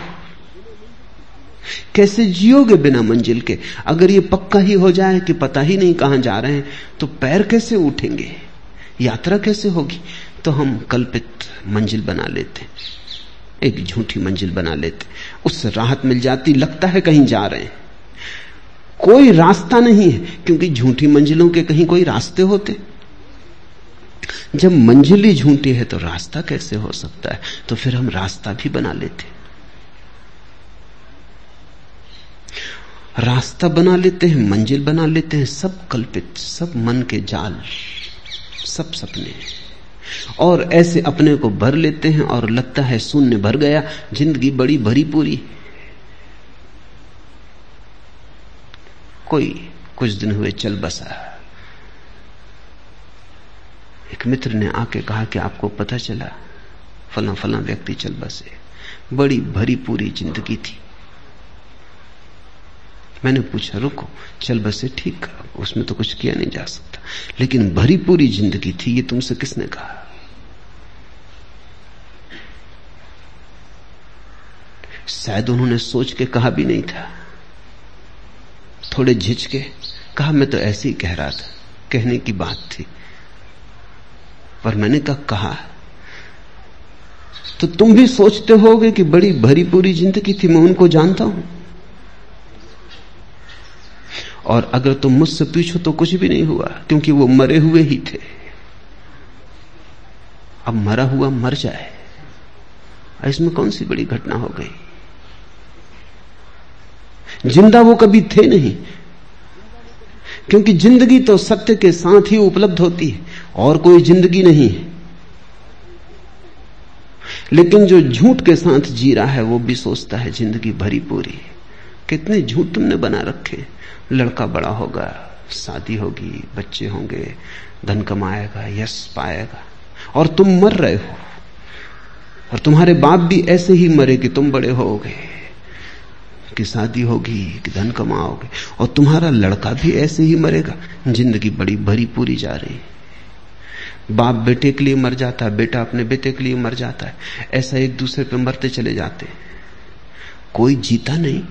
कैसे जियोगे बिना मंजिल के? अगर ये पक्का ही हो जाए कि पता ही नहीं कहाँ जा रहे हैं तो पैर कैसे उठेंगे? यात्रा कैसे होगी? तो हम कल्पित मंजिल बना लेते एक झूठी मंजिल बना लेते उससे राहत मिल जाती, लगता है कहीं जा रहे हैं। कोई रास्ता नहीं है, क्योंकि झूठी मंजिलों के कहीं कोई रास्ते होते। जब मंजिल ही झूठी है तो रास्ता कैसे हो सकता है? तो फिर हम रास्ता भी बना लेते रास्ता बना लेते हैं, मंजिल बना लेते हैं, सब कल्पित, सब मन के जाल, सब सपने। और ऐसे अपने को भर लेते हैं और लगता है शून्य भर गया, ज़िंदगी बड़ी भरी पूरी। कोई कुछ दिन हुए, चल बसा। एक मित्र ने आके कहा कि आपको पता चला, फला फला व्यक्ति चल बसे। बड़ी भरी पूरी ज़िंदगी थी। मैंने पूछा, रुको, चल बसे, ठीक उसमें तो कुछ किया नहीं जा सकता। लेकिन भरी पूरी ज़िंदगी थी, ये तुमसे किसने कहा? शायद उन्होंने सोच के कहा भी नहीं था। थोड़े झिझके, कहा, मैं तो ऐसे ही कह रहा था, कहने की बात थी। पर मैंने कहा कहा तो तुम भी सोचते होगे कि बड़ी भरी पूरी ज़िंदगी थी, मैं उनको जानता हूँ। और अगर तुम मुझसे पूछो तो कुछ भी नहीं हुआ, क्योंकि वो मरे हुए ही थे। अब मरा हुआ मर जाए इसमें कौन सी बड़ी घटना हो गई? ज़िंदा वो कभी थे नहीं, क्योंकि ज़िंदगी तो सत्य के साथ ही उपलब्ध होती है। और कोई ज़िंदगी नहीं है। लेकिन जो झूठ के साथ जी रहा है, वो भी सोचता है, ज़िंदगी भरी पूरी कितने झूठ तुमने बना रखे लड़का बड़ा होगा, शादी होगी, बच्चे होंगे, धन कमाएगा, यश पाएगा, और तुम मर रहे हो। और तुम्हारे बाप भी ऐसे ही मरे कि तुम बड़े होगे, कि शादी होगी, कि धन कमाओगे, और तुम्हारा लड़का भी ऐसे ही मरेगा। ज़िंदगी बड़ी भरी पूरी जा रही बाप बेटे के लिए मर जाता है, बेटा अपने बेटे के लिए मर जाता है, ऐसा एक दूसरे पे मरते चले जाते कोई जीता नहीं।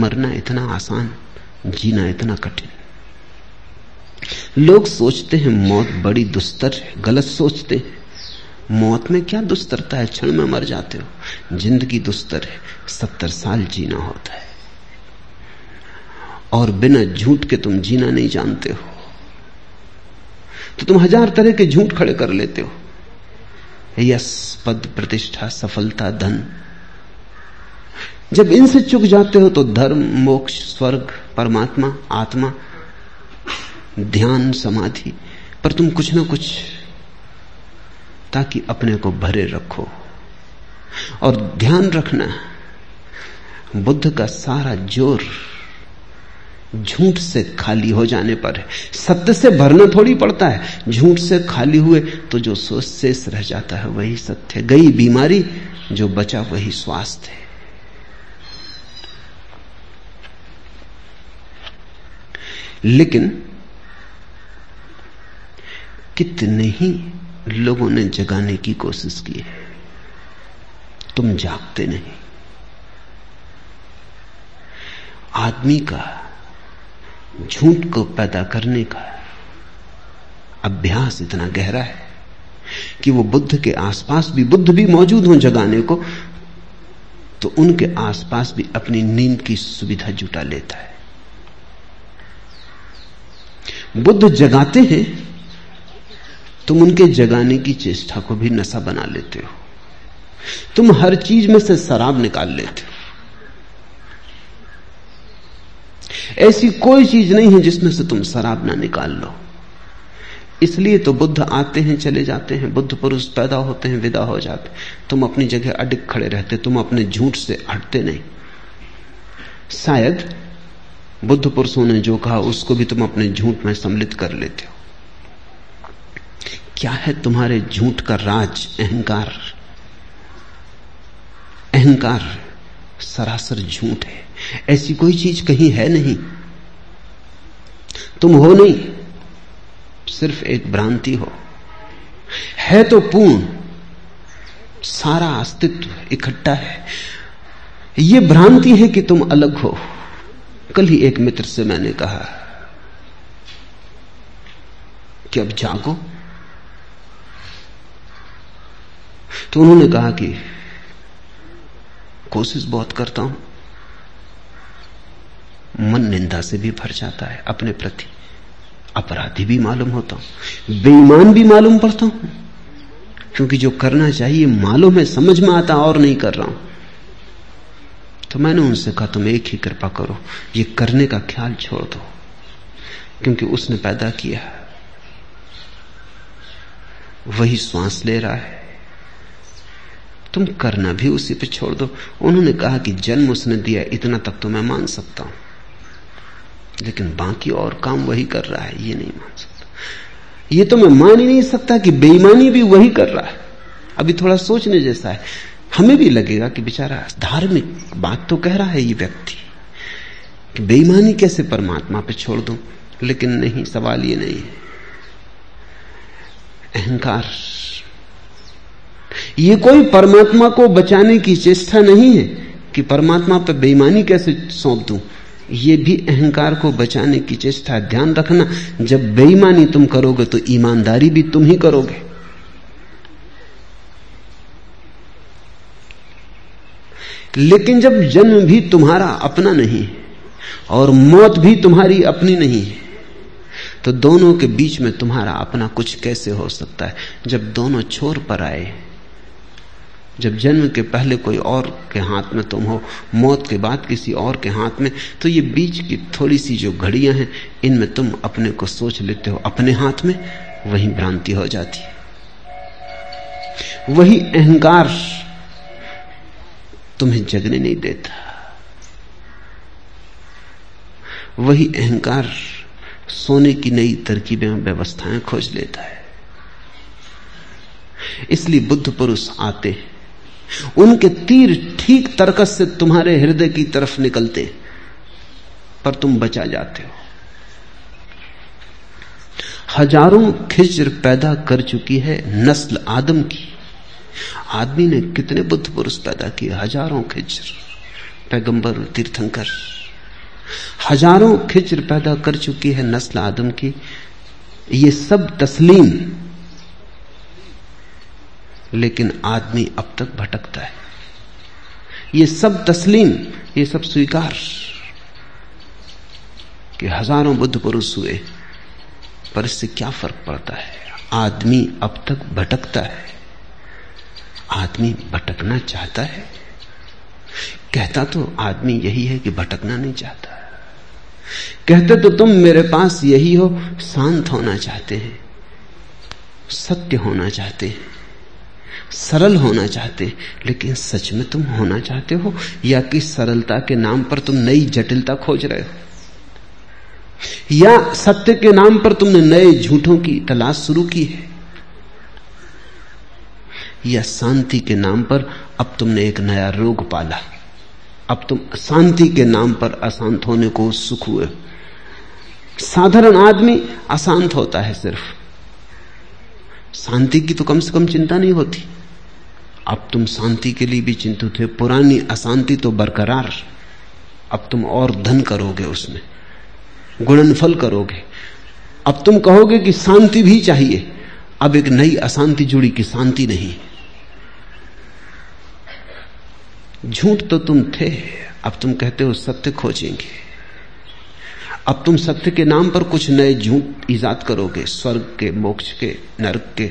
मरना इतना आसान, जीना इतना कठिन। लोग सोचते हैं मौत बड़ी दुस्तर है, गलत सोचते हैं। मौत में क्या दुस्तरता है? क्षण में मर जाते हो। ज़िंदगी दुस्तर है, सत्तर साल जीना होता है। और बिना झूठ के तुम जीना नहीं जानते हो। तो तुम हज़ार तरह के झूठ खड़े कर लेते हो। यश पद प्रतिष्ठा, सफलता, धन। जब इनसे चुक जाते हो तो धर्म, मोक्ष, स्वर्ग, परमात्मा, आत्मा, ध्यान, समाधि, पर तुम कुछ ना कुछ ताकि अपने को भरे रखो। और ध्यान रखना, बुद्ध का सारा ज़ोर झूठ से खाली हो जाने पर है। सत्य से भरना थोड़ी पड़ता है। झूठ से खाली हुए तो जो सोच शेष रह जाता है, वही सत्य गई बीमारी, जो बचा वही स्वास्थ्य है। लेकिन कितने ही लोगों ने जगाने की कोशिश की है, तुम जागते नहीं। आदमी का झूठ को पैदा करने का अभ्यास इतना गहरा है कि वो बुद्ध के आसपास भी, बुद्ध भी मौजूद हो जगाने को तो उनके आसपास भी अपनी नींद की सुविधा जुटा लेता है। बुद्ध जगाते हैं, तुम उनके जगाने की चेष्टा को भी नशा बना लेते हो। तुम हर चीज़ में से शराब निकाल लेते हो। ऐसी कोई चीज़ नहीं है जिसमें से तुम शराब ना निकाल लो। इसलिए तो बुद्ध आते हैं, चले जाते हैं, बुद्ध पुरुष पैदा होते हैं, विदा हो जाते तुम अपनी जगह अडिग खड़े रहते, तुम अपने झूठ से हटते नहीं। शायद बुद्ध पुरुषों ने जो कहा, उसको भी तुम अपने झूठ में सम्मिलित कर लेते हो। क्या है तुम्हारे झूठ का राज, अहंकार? अहंकार सरासर झूठ है। ऐसी कोई चीज़ कहीं है नहीं। तुम हो नहीं, सिर्फ़ एक भ्रांति हो। है तो पूर्ण, सारा अस्तित्व इकट्ठा है। यह भ्रांति है कि तुम अलग हो। कल ही एक मित्र से मैंने कहा कि अब जागो। तो उन्होंने कहा कि कोशिश बहुत करता हूँ। मन निंदा से भी भर जाता है, अपने प्रति अपराधी भी मालूम होता हूँ, बेईमान भी मालूम पड़ता हूँ, क्योंकि जो करना चाहिए मालूम है, समझ में आता, और नहीं कर रहा हूँ। तो मैंने उनसे कहा, तुम एक ही कृपा करो, ये करने का ख्याल छोड़ दो, क्योंकि उसने पैदा किया वही श्वास ले रहा है। तुम करना भी उसी पे छोड़ दो। उन्होंने कहा कि जन्म उसने दिया, इतना तक तो मैं मान सकता हूँ। लेकिन बाकी और काम वही कर रहा है, ये नहीं मान सकता। ये तो मैं मान ही नहीं सकता कि बेईमानी भी वही कर रहा है। अभी थोड़ा सोचने जैसा है। हमें भी लगेगा कि बेचारा धार्मिक बात तो कह रहा है ये व्यक्ति, कि बेईमानी कैसे परमात्मा पे छोड़ दूँ? लेकिन नहीं, सवाल ये नहीं है। अहंकार। ये कोई परमात्मा को बचाने की चेष्टा नहीं है कि परमात्मा पे बेईमानी कैसे सौंप दूँ? ये भी अहंकार को बचाने की चेष्टा। ध्यान रखना, जब बेईमानी तुम करोगे तो ईमानदारी भी तुम ही करोगे। लेकिन जब जन्म भी तुम्हारा अपना नहीं और मौत भी तुम्हारी अपनी नहीं है तो दोनों के बीच में तुम्हारा अपना कुछ कैसे हो सकता है? जब दोनों छोर पर आए जब जन्म के पहले कोई और के हाथ में तुम हो, मौत के बाद किसी और के हाथ में तो ये बीच की थोड़ी सी जो घड़ियाँ हैं, इनमें तुम अपने को सोच लेते हो, अपने हाथ में वही भ्रांति हो जाती है। वही अहंकार तुम्हें जगने नहीं देता। वही अहंकार सोने की नई तरकीबें व्यवस्थाएँ खोज लेता है। इसलिए बुद्ध पुरुष आते हैं। उनके तीर ठीक तरकस से तुम्हारे हृदय की तरफ़ निकलते, पर तुम बचा जाते हो। हज़ारों खिजर पैदा कर चुकी है नस्ल आदम की। आदमी ने कितने बुद्ध पुरुष पैदा किए? हज़ारों खिजर, पैगंबर तीर्थंकर। हज़ारों खिजर पैदा कर चुकी है नस्ल आदम की। ये सब तस्लीम लेकिन आदमी अब तक भटकता है। ये सब तस्लीम, ये सब स्वीकार कि हज़ारों बुद्ध पुरुष हुए, पर इससे क्या फ़र्क पड़ता है? आदमी अब तक भटकता है। आदमी भटकना चाहता है। कहता तो आदमी यही है कि भटकना नहीं चाहता। कहते तो तुम मेरे पास यही हो, शांत होना चाहते हैं, सत्य होना चाहते हैं। सरल होना चाहते, लेकिन सच में तुम होना चाहते हो? या कि सरलता के नाम पर तुम नई जटिलता खोज रहे हो? या सत्य के नाम पर तुमने नए झूठों की तलाश शुरू की है? या शांति के नाम पर अब तुमने एक नया रोग पाला? अब तुम शांति के नाम पर अशांत होने को सुख हुए साधारण आदमी अशांत होता है सिर्फ़। शांति की तो कम से कम चिंता नहीं होती। अब तुम शांति के लिए भी चिंतित थे, पुरानी अशांति तो बरकरार अब तुम और धन करोगे उसमें, गुणनफल करोगे। अब तुम कहोगे कि शांति भी चाहिए, अब एक नई अशांति जुड़ी कि शांति नहीं। झूठ तो तुम थे, अब तुम कहते हो सत्य खोजेंगे। अब तुम सत्य के नाम पर कुछ नए झूठ ईजाद करोगे, स्वर्ग के, मोक्ष के, नरक के,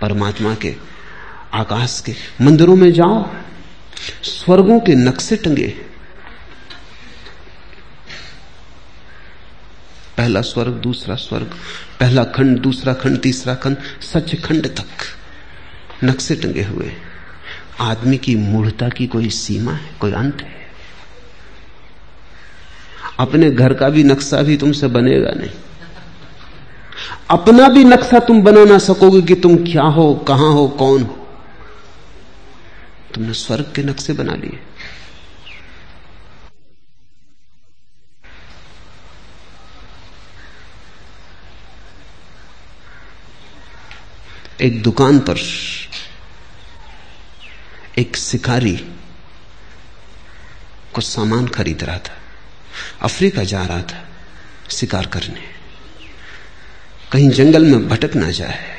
परमात्मा के। आकाश के मंदिरों में जाओ, स्वर्गों के नक्शे टंगे। पहला स्वर्ग, दूसरा स्वर्ग, पहला खंड, दूसरा खंड, तीसरा खंड सच खंड तक नक्शे टंगे हुए। आदमी की मूढ़ता की कोई सीमा है, कोई अंत है? अपने घर का भी नक्शा भी तुमसे बनेगा नहीं। अपना भी नक्शा तुम बना ना सकोगे कि तुम क्या हो, कहाँ हो, कौन हो। तुमने स्वर्ग के नक्शे बना लिए। एक दुकान पर एक शिकारी कुछ सामान खरीद रहा था। अफ्रीका जा रहा था शिकार करने। कहीं जंगल में भटक ना जाए।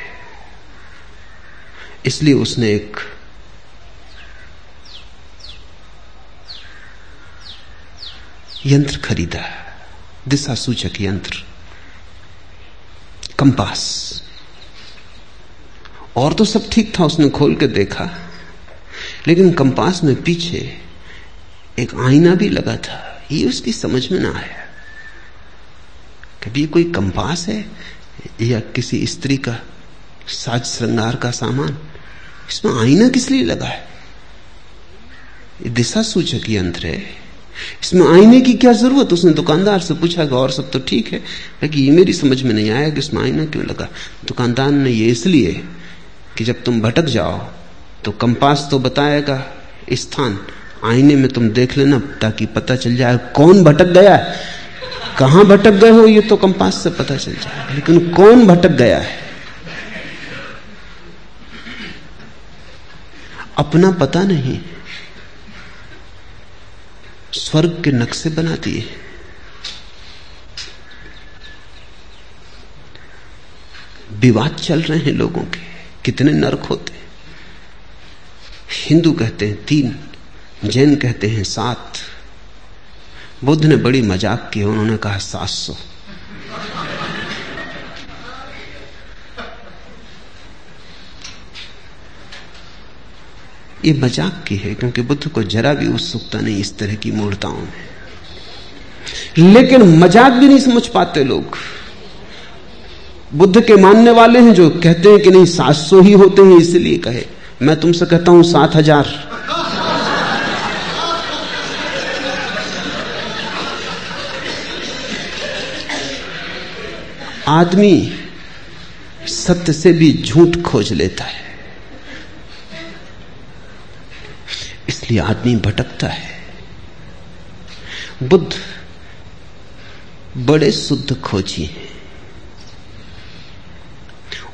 इसलिए उसने एक यंत्र खरीदा दिशा सूचक यंत्र। कंपास। और तो सब ठीक था, उसने खोल के देखा। लेकिन कंपास में पीछे एक आईना भी लगा था। ये उसकी समझ में ना आया। कभी कोई कंपास है? या किसी स्त्री का, साज श्रृंगार का सामान? इसमें आईना किस लिए लगा है? दिशा सूचक यंत्र है। इसमें आईने की क्या ज़रूरत? उसने दुकानदार से पूछा कि और सब तो ठीक है। लेकिन ये मेरी समझ में नहीं आया कि इसमें आईना क्यों लगा? दुकानदार ने ये इसलिए कि जब तुम भटक जाओ तो कंपास तो बताएगा स्थान, आईने में तुम देख लेना ताकि पता चल जाए कौन भटक गया है। कहाँ भटक गए हो, ये तो कंपास से पता चल जाए, लेकिन कौन भटक गया है? अपना पता नहीं स्वर्ग के नक्शे बना दिए। विवाद चल रहे हैं लोगों के। कितने नरक होते हिंदू कहते हैं तीन, जैन कहते हैं सात। बुद्ध ने बड़ी मज़ाक की उन्होंने कहा सात सौ। ये मज़ाक की है, क्योंकि बुद्ध को जरा भी उत्सुकता नहीं इस तरह की मूर्ताओं में। लेकिन मज़ाक भी नहीं समझ पाते लोग। बुद्ध के मानने वाले हैं जो कहते हैं कि नहीं, सात सौ ही होते हैं, इसलिए कहे। मैं तुमसे कहता हूँ, सात हज़ार। आदमी सत्य से भी झूठ खोज लेता है। इसलिए आदमी भटकता है। बुद्ध बड़े शुद्ध खोजी हैं।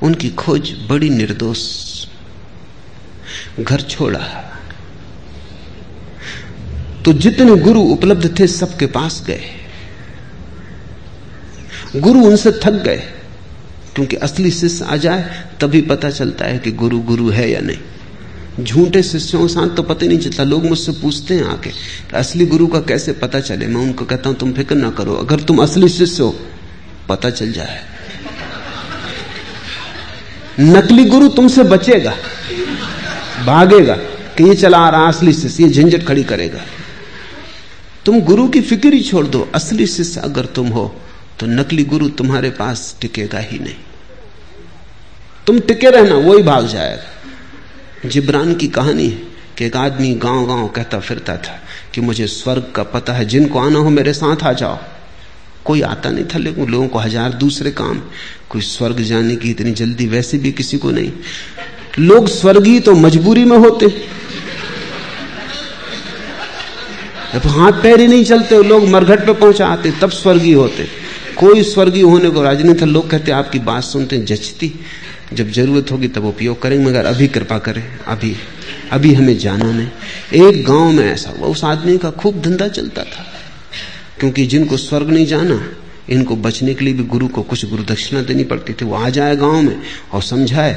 उनकी खोज बड़ी निर्दोष। घर छोड़ा। तो जितने गुरु उपलब्ध थे सबके पास गए। गुरु उनसे थक गए। क्योंकि असली शिष्य आ जाए, तभी पता चलता है कि गुरु गुरु है या नहीं। झूठे शिष्यों साथ तो पता नहीं चलता, लोग मुझसे पूछते हैं आके असली गुरु का कैसे पता चले? मैं उनको कहता हूँ, तुम फ़िक्र ना करो, अगर तुम असली शिष्य हो, पता चल जाए। नकली गुरु तुमसे बचेगा, भागेगा, कि ये चला आ रहा असली शिष्य, ये झंझट खड़ी करेगा। तुम गुरु की फ़िक्र ही छोड़ दो, असली शिष्य अगर तुम हो तो नकली गुरु तुम्हारे पास टिकेगा ही नहीं। तुम टिके रहना, वो ही भाग जाएगा। जिब्रान की कहानी है कि एक आदमी गाँव गाँव कहता फिरता था कि मुझे स्वर्ग का पता है, जिनको आना हो मेरे साथ आ जाओ। कोई आता नहीं था लेकिन लोगों को हज़ार दूसरे काम। कोई स्वर्ग जाने की इतनी जल्दी वैसे भी किसी को नहीं। लोग स्वर्गीय तो मजबूरी में होते। जब हाथ पैर ही नहीं चलते लोग मरघट पे पहुँचा आते, तब स्वर्गीय होते। कोई स्वर्गीय होने को राज़ी नहीं था। लोग कहते, आपकी बात सुनते जचती। जब ज़रूरत होगी तब उपयोग करेंगे, मगर अभी कृपा करें, अभी अभी हमें जाना नहीं। एक गाँव में ऐसा हुआ, उस आदमी का खूब धंधा चलता था, क्योंकि जिनको स्वर्ग नहीं जाना, इनको बचने के लिए भी गुरु को कुछ गुरु दक्षिणा देनी पड़ती थी। वो आ जाए गाँव में और समझाए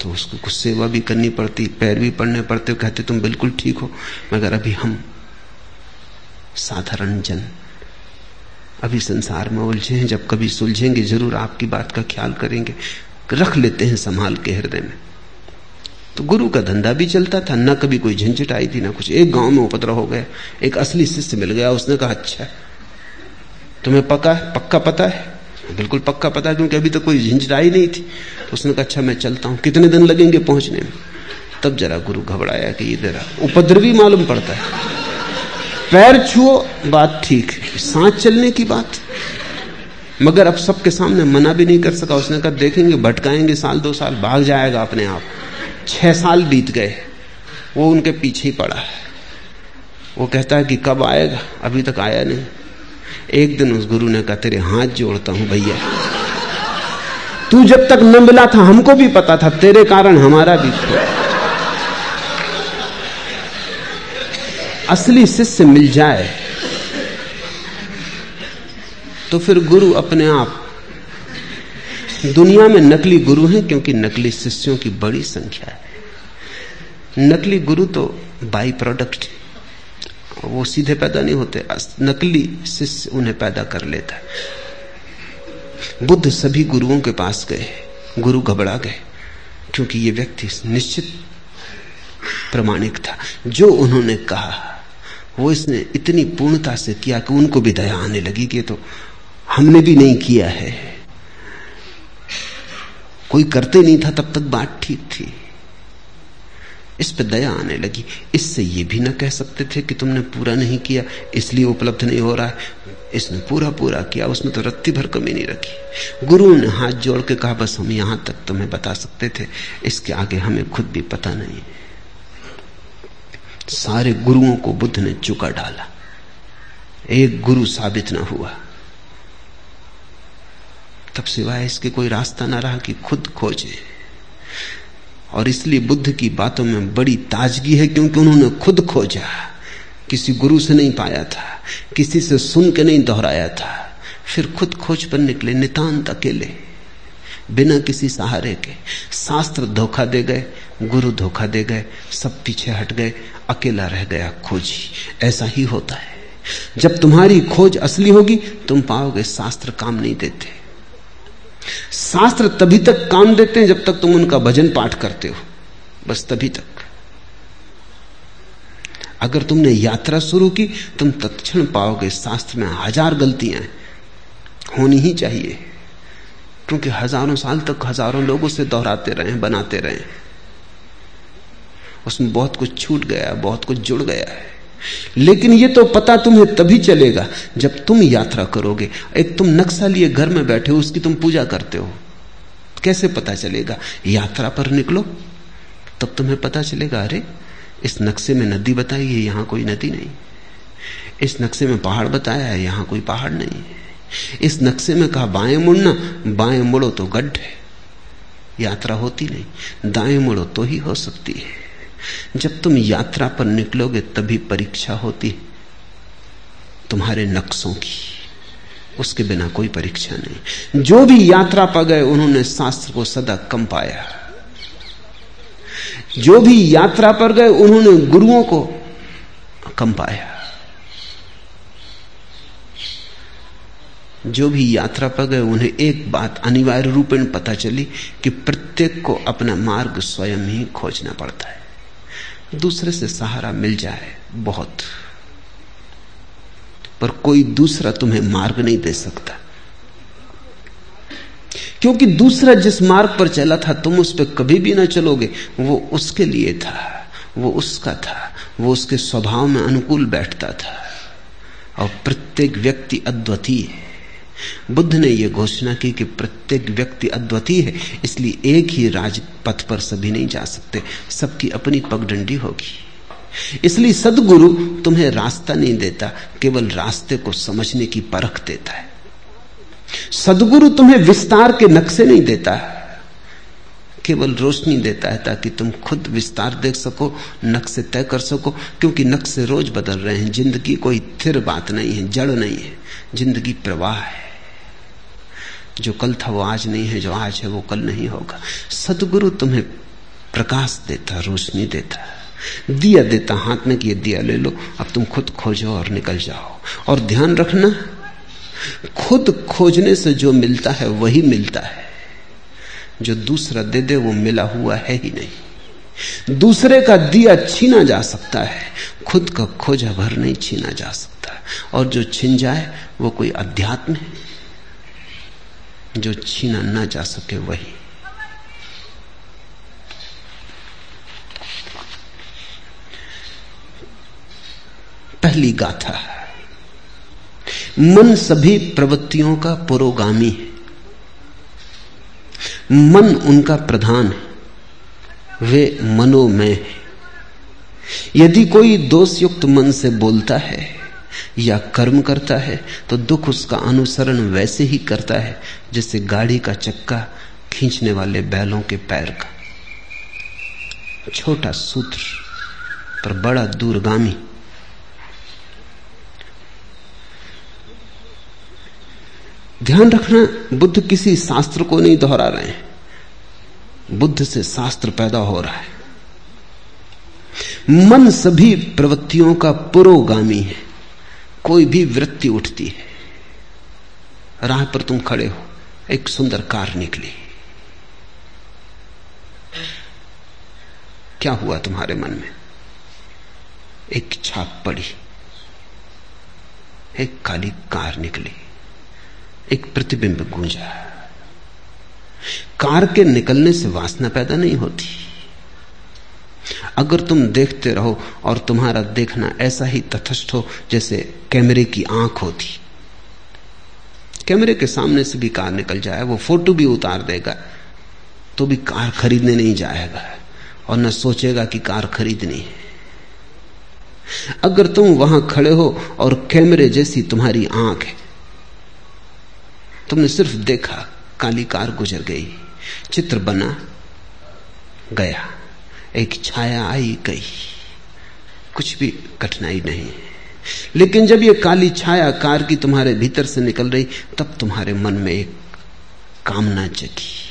तो उसको कुछ सेवा भी करनी पड़ती, पैर भी पड़ने पड़ते, कहते, तुम बिल्कुल ठीक हो, मगर अभी हम साधारण जन अभी संसार में उलझे हैं, जब कभी सुलझेंगे, ज़रूर आपकी बात का ख्याल करेंगे। रख लेते हैं संभाल के हृदय में। तो गुरु का धंधा भी चलता था, न कभी कोई झंझट आई थी, ना कुछ। एक गाँव में उपद्रव हो गया, एक असली शिष्य मिल गया, उसने कहा अच्छा तुम्हें पक्का है? पक्का पता है? बिल्कुल पक्का पता है, क्योंकि अभी तक तो कोई झंझट आई नहीं थी। तो उसने कहा अच्छा मैं चलता हूँ। कितने दिन लगेंगे पहुँचने में? तब जरा गुरु घबराया कि ये जरा उपद्रवी मालूम पड़ता है। पैर छुओ, बात ठीक है। सांस चलने की बात। मगर अब सबके सामने मना भी नहीं कर सका। उसने कहा, देखेंगे, भटकाएँगे, साल दो साल भाग जाएगा अपने आप। छह साल बीत गए। वो उनके पीछे ही पड़ा है। वो कहता है कि कब आएगा? अभी तक आया नहीं। एक दिन उस गुरु ने कहा, तेरे हाथ जोड़ता हूँ भैया। तू जब तक न मिला था, हमको भी पता था। तेरे कारण हमारा भी था। असली शिष्य मिल जाए तो फिर गुरु अपने आप दुनिया में नकली गुरु हैं क्योंकि नकली शिष्यों की बड़ी संख्या है। नकली गुरु तो बाई प्रोडक्ट वो सीधे पैदा नहीं होते। नकली शिष्य उन्हें पैदा कर लेता बुद्ध सभी गुरुओं के पास गए, गुरु घबरा गए, क्योंकि ये व्यक्ति निश्चित प्रमाणिक था। जो उन्होंने कहा वो इसने इतनी पूर्णता से किया कि उनको भी दया आने लगी कि तो हमने भी नहीं किया है। कोई करते नहीं था तब तक बात ठीक थी। इस पर दया आने लगी। इससे ये भी ना कह सकते थे कि तुमने पूरा नहीं किया, इसलिए उपलब्ध नहीं हो रहा है। इसने पूरा पूरा किया उसमें तो रत्ती भर कमी नहीं रखी। गुरु ने हाथ जोड़ के कहा, बस हम यहाँ तक तुम्हें बता सकते थे। इसके आगे हमें खुद भी पता नहीं सारे गुरुओं को बुद्ध ने चुका डाला। एक गुरु साबित ना हुआ। तब सिवाय इसके कोई रास्ता ना रहा कि खुद खोजे। और इसलिए बुद्ध की बातों में बड़ी ताजगी है क्योंकि उन्होंने खुद खोजा। किसी गुरु से नहीं पाया था, किसी से सुन के नहीं दोहराया था। फिर खुद खोज पर निकले, नितांत अकेले। बिना किसी सहारे के शास्त्र धोखा दे गए, गुरु धोखा दे गए, सब पीछे हट गए अकेला रह गया खोजी। ऐसा ही होता है। जब तुम्हारी खोज असली होगी, तुम पाओगे शास्त्र काम नहीं देते। शास्त्र तभी तक काम देते हैं जब तक तुम उनका भजन पाठ करते हो। बस तभी तक। अगर तुमने यात्रा शुरू की, तुम तत्क्षण पाओगे शास्त्र में हज़ार गलतियाँ होनी ही चाहिए। क्योंकि हज़ारों साल तक हज़ारों लोगों से दोहराते रहे, बनाते रहे। उसमें बहुत कुछ छूट गया, बहुत कुछ जुड़ गया है। लेकिन ये तो पता तुम्हें तभी चलेगा जब तुम यात्रा करोगे। एक तुम नक्शा लिए घर में बैठे हो, उसकी तुम पूजा करते हो। कैसे पता चलेगा? यात्रा पर निकलो, तब तुम्हें पता चलेगा, अरे, इस नक्शे में नदी बताई है, यहाँ कोई नदी नहीं। इस नक्शे में पहाड़ बताया है, यहाँ कोई पहाड़ नहीं इस नक्शे में कहा, बाएँ मुड़ना, बाएँ मुड़ो तो गड्ढ है। यात्रा होती नहीं, दाएँ मुड़ो तो ही हो सकती है। जब तुम यात्रा पर निकलोगे, तभी परीक्षा होती तुम्हारे नक्शों की। उसके बिना कोई परीक्षा नहीं। जो भी यात्रा पर गए, उन्होंने शास्त्र को सदा कम पाया। जो भी यात्रा पर गए, उन्होंने गुरुओं को कम पाया। जो भी यात्रा पर गए, उन्हें एक बात अनिवार्य रूपेण पता चली कि प्रत्येक को अपना मार्ग स्वयं ही खोजना पड़ता है। दूसरे से सहारा मिल जाए बहुत। पर कोई दूसरा तुम्हें मार्ग नहीं दे सकता। क्योंकि दूसरा जिस मार्ग पर चला था, तुम उस पर कभी भी ना चलोगे, वो उसके लिए था, वो उसका था, वो उसके स्वभाव में अनुकूल बैठता था। और प्रत्येक व्यक्ति अद्वितीय है। बुद्ध ने यह घोषणा की कि प्रत्येक व्यक्ति अद्वितीय है, इसलिए एक ही राजपथ पर सभी नहीं जा सकते, सबकी अपनी पगडंडी होगी। इसलिए सदगुरु तुम्हें रास्ता नहीं देता, केवल रास्ते को समझने की परख देता है। सदगुरु तुम्हें विस्तार के नक्शे नहीं देता, केवल रोशनी देता है ताकि तुम खुद विस्तार देख सको, नक्शे तय कर सको, क्योंकि नक्शे रोज बदल रहे हैं, ज़िंदगी कोई थिर बात नहीं है, जड़ नहीं है, ज़िंदगी प्रवाह है। जो कल था वो आज नहीं है, जो आज है वो कल नहीं होगा। सदगुरु तुम्हें प्रकाश देता, रोशनी देता, दिया देता, हाथ में कि ये दिया ले लो, अब तुम खुद खोजो और निकल जाओ। और ध्यान रखना, खुद खोजने से जो मिलता है वही मिलता है। जो दूसरा दे दे, वो मिला हुआ है ही नहीं। दूसरे का दिया छीना जा सकता है, खुद का खोजा भर नहीं छीना जा सकता। और जो छिन जाए, वो कोई अध्यात्म है। जो छीना ना जा सके वही। पहली गाथा मन सभी प्रवृत्तियों का पुरोगामी है। मन उनका प्रधान है। वे मनोमय है। यदि कोई दोषयुक्त मन से बोलता है या कर्म करता है तो दुख उसका अनुसरण वैसे ही करता है, जैसे गाड़ी का चक्का खींचने वाले बैलों के पैर का। छोटा सूत्र पर बड़ा दूरगामी। ध्यान रखना, बुद्ध किसी शास्त्र को नहीं दोहरा रहे हैं। बुद्ध से शास्त्र पैदा हो रहा है। मन सभी प्रवृत्तियों का पुरोगामी है। कोई भी वृत्ति उठती है। राह पर तुम खड़े हो, एक सुंदर कार निकली। क्या हुआ तुम्हारे मन में? एक छाप पड़ी, एक काली कार निकली, एक प्रतिबिंब गूंजा। कार के निकलने से वासना पैदा नहीं होती। अगर तुम देखते रहो और तुम्हारा देखना ऐसा ही तथस्थ हो जैसे कैमरे की आँख होती। कैमरे के सामने से भी कार निकल जाए, वो फ़ोटो भी उतार देगा तो भी कार खरीदने नहीं जाएगा और न सोचेगा कि कार खरीदनी है। अगर तुम वहाँ खड़े हो और कैमरे जैसी तुम्हारी आँख है, तुमने सिर्फ़ देखा, काली कार गुजर गई, चित्र बना, गया। एक छाया आई गई। कुछ भी कठिनाई नहीं। लेकिन जब ये काली छाया कार की तुम्हारे भीतर से निकल रही, तब तुम्हारे मन में एक कामना जगी।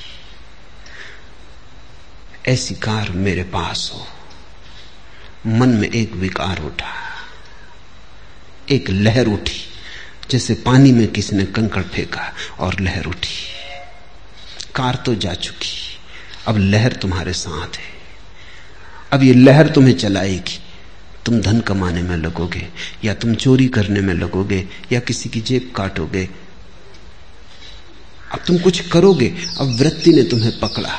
ऐसी कार मेरे पास हो। मन में एक विकार उठा। एक लहर उठी, जैसे पानी में किसी ने कंकड़ फेंका, और लहर उठी। कार तो जा चुकी। अब लहर तुम्हारे साथ है। अब ये लहर तुम्हें चलाएगी। तुम धन कमाने में लगोगे, या तुम चोरी करने में लगोगे, या किसी की जेब काटोगे। अब तुम कुछ करोगे, अब वृत्ति ने तुम्हें पकड़ा।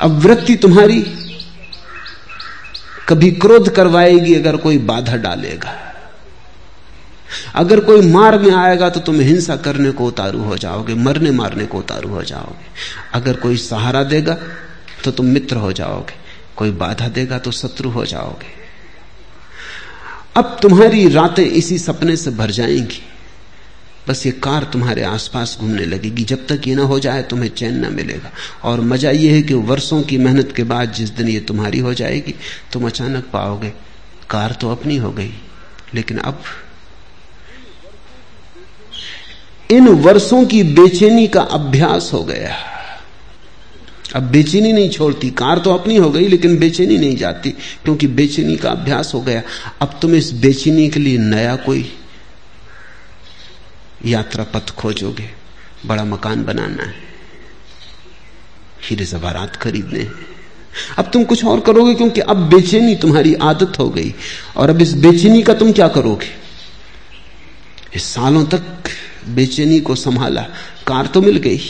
अब वृत्ति तुम्हारी कभी क्रोध करवाएगी, अगर कोई बाधा डालेगा। अगर कोई मार में आएगा तो तुम हिंसा करने को उतारू हो जाओगे, मरने मारने को उतारू हो जाओगे। अगर कोई सहारा देगा तो तुम मित्र हो जाओगे। कोई बाधा देगा तो शत्रु हो जाओगे। अब तुम्हारी रातें इसी सपने से भर जाएँगी। बस ये कार तुम्हारे आसपास घूमने लगेगी। जब तक ये ना हो जाए तुम्हें चैन ना मिलेगा। और मज़ा ये है कि वर्षों की मेहनत के बाद जिस दिन ये तुम्हारी हो जाएगी, तुम अचानक पाओगे, कार तो अपनी हो गई। लेकिन अब इन वर्षों की बेचैनी का अभ्यास हो गया। अब बेचैनी नहीं छोड़ती। कार तो अपनी हो गई, लेकिन बेचैनी नहीं जाती, क्योंकि बेचैनी का अभ्यास हो गया। अब तुम इस बेचैनी के लिए नया कोई यात्रा पथ खोजोगे? बड़ा मकान बनाना है। हीरे जवारात खरीदने हैं। अब तुम कुछ और करोगे, क्योंकि अब बेचैनी तुम्हारी आदत हो गई। और अब इस बेचैनी का तुम क्या करोगे? इस सालों तक बेचैनी को संभाला। कार तो मिल गई।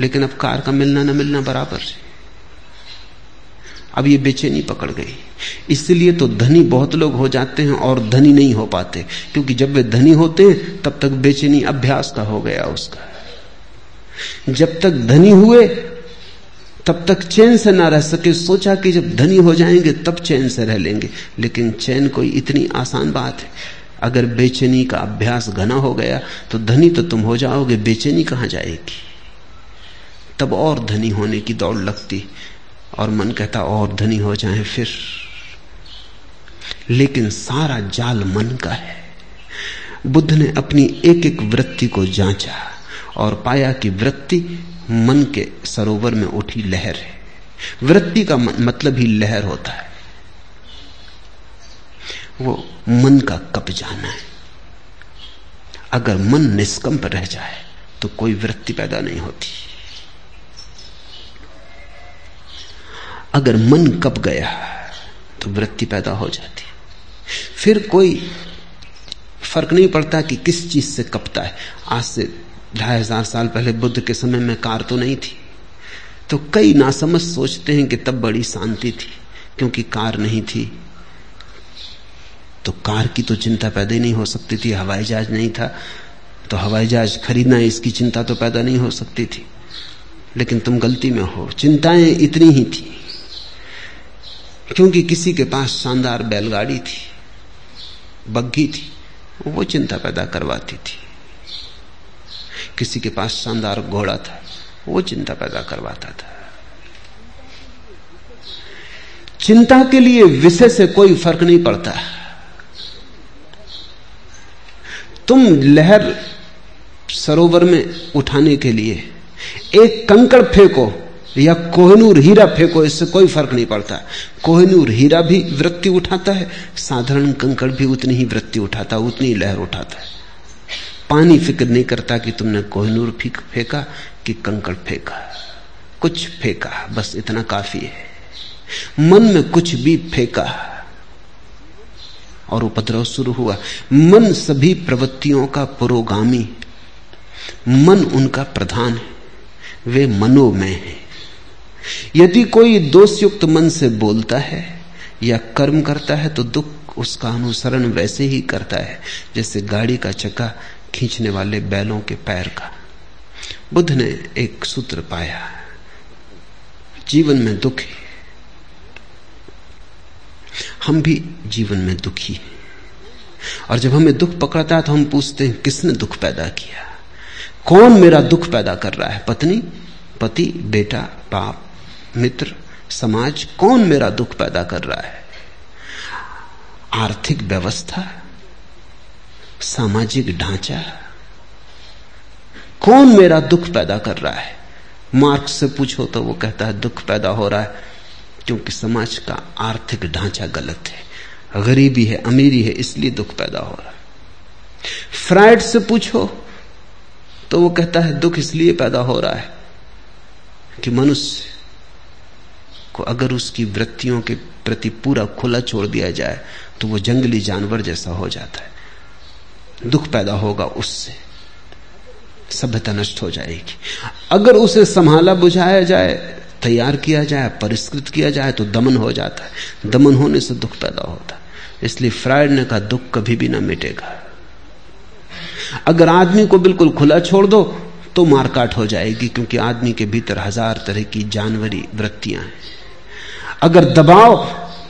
लेकिन अब कार का मिलना ना मिलना बराबर है। अब ये बेचैनी पकड़ गई। इसलिए तो धनी बहुत लोग हो जाते हैं और धनी नहीं हो पाते। क्योंकि जब वे धनी होते हैं, तब तक बेचैनी अभ्यास का हो गया उसका। जब तक धनी हुए, तब तक चैन से ना रह सके। सोचा कि जब धनी हो जाएँगे, तब चैन से रह लेंगे। लेकिन चैन कोई इतनी आसान बात है। अगर बेचैनी का अभ्यास घना हो गया तो धनी तो तुम हो जाओगे। बेचैनी कहाँ जाएगी? तब और धनी होने की दौड़ लगती और मन कहता, और धनी हो जाए फिर। लेकिन सारा जाल मन का है। बुद्ध ने अपनी एक एक वृत्ति को जांचा और पाया कि वृत्ति मन के सरोवर में उठी लहर है। वृत्ति का मतलब ही लहर होता है। वो मन का कप जाना है। अगर मन निष्कंप रह जाए तो कोई वृत्ति पैदा नहीं होती। अगर मन कप गया तो वृत्ति पैदा हो जाती फिर कोई फ़र्क नहीं पड़ता कि किस चीज़ से कपता है। आज से ढाई हज़ार साल पहले बुद्ध के समय में कार तो नहीं थी। तो कई नासमझ सोचते हैं कि तब बड़ी शांति थी, क्योंकि कार नहीं थी। तो कार की तो चिंता पैदा ही नहीं हो सकती थी, हवाई जहाज़ नहीं था। तो हवाई जहाज़ खरीदना, इसकी चिंता तो पैदा नहीं हो सकती थी। लेकिन तुम गलती में हो, चिंताएँ इतनी ही थी। क्योंकि किसी के पास शानदार बैलगाड़ी थी, बग्घी थी, वो चिंता पैदा करवाती थी। किसी के पास शानदार घोड़ा था, वो चिंता पैदा करवाता था। चिंता के लिए विषय से कोई फ़र्क नहीं पड़ता। तुम लहर सरोवर में उठाने के लिए एक कंकड़ फेंको या कोहनूर हीरा फेंको इससे कोई फ़र्क नहीं पड़ता। कोहनूर हीरा भी वृत्ति उठाता है, साधारण कंकड़ भी उतनी ही वृत्ति उठाता, उतनी लहर उठाता है। पानी फ़िक्र नहीं करता कि तुमने कोहनूर फेंका कि कंकड़ फेंका। कुछ फेंका, बस इतना काफ़ी है। मन में कुछ भी फेंका। और उपद्रव शुरू हुआ। मन सभी प्रवृत्तियों का पुरोगामी। मन उनका प्रधान है। वे मनोमय हैं। यदि कोई दोषयुक्त मन से बोलता है या कर्म करता है तो दुख उसका अनुसरण वैसे ही करता है, जैसे गाड़ी का चक्का खींचने वाले बैलों के पैर का। बुद्ध ने एक सूत्र पाया, जीवन में दुख। है हम भी जीवन में दुखी हैं। और जब हमें दुख पकड़ता है तो हम पूछते हैं, किसने दुख पैदा किया? कौन मेरा दुख पैदा कर रहा है? पत्नी, पति, बेटा, बाप। मित्र, समाज कौन मेरा दुख पैदा कर रहा है? आर्थिक व्यवस्था, सामाजिक ढांचा, कौन मेरा दुख पैदा कर रहा है? मार्क्स से पूछो तो वो कहता है, दुख पैदा हो रहा है, क्योंकि समाज का आर्थिक ढांचा गलत है। गरीबी है, अमीरी है, इसलिए दुख पैदा हो रहा है। फ्राइड से पूछो तो वो कहता है, दुख इसलिए पैदा हो रहा है कि मनुष्य को अगर उसकी वृत्तियों के प्रति पूरा खुला छोड़ दिया जाए तो वो जंगली जानवर जैसा हो जाता है। दुख पैदा होगा उससे। सभ्यता नष्ट हो जाएगी। अगर उसे संभाला बुझाया जाए, तैयार किया जाए, परिष्कृत किया जाए तो दमन हो जाता है। दमन होने से दुख पैदा होता है। इसलिए फ्राइड ने कहा दुख कभी भी ना मिटेगा। अगर आदमी को बिल्कुल खुला छोड़ दो तो मारकाट हो जाएगी, क्योंकि आदमी के भीतर हज़ार तरह की जानवरी, वृत्तियाँ हैं। अगर दबाओ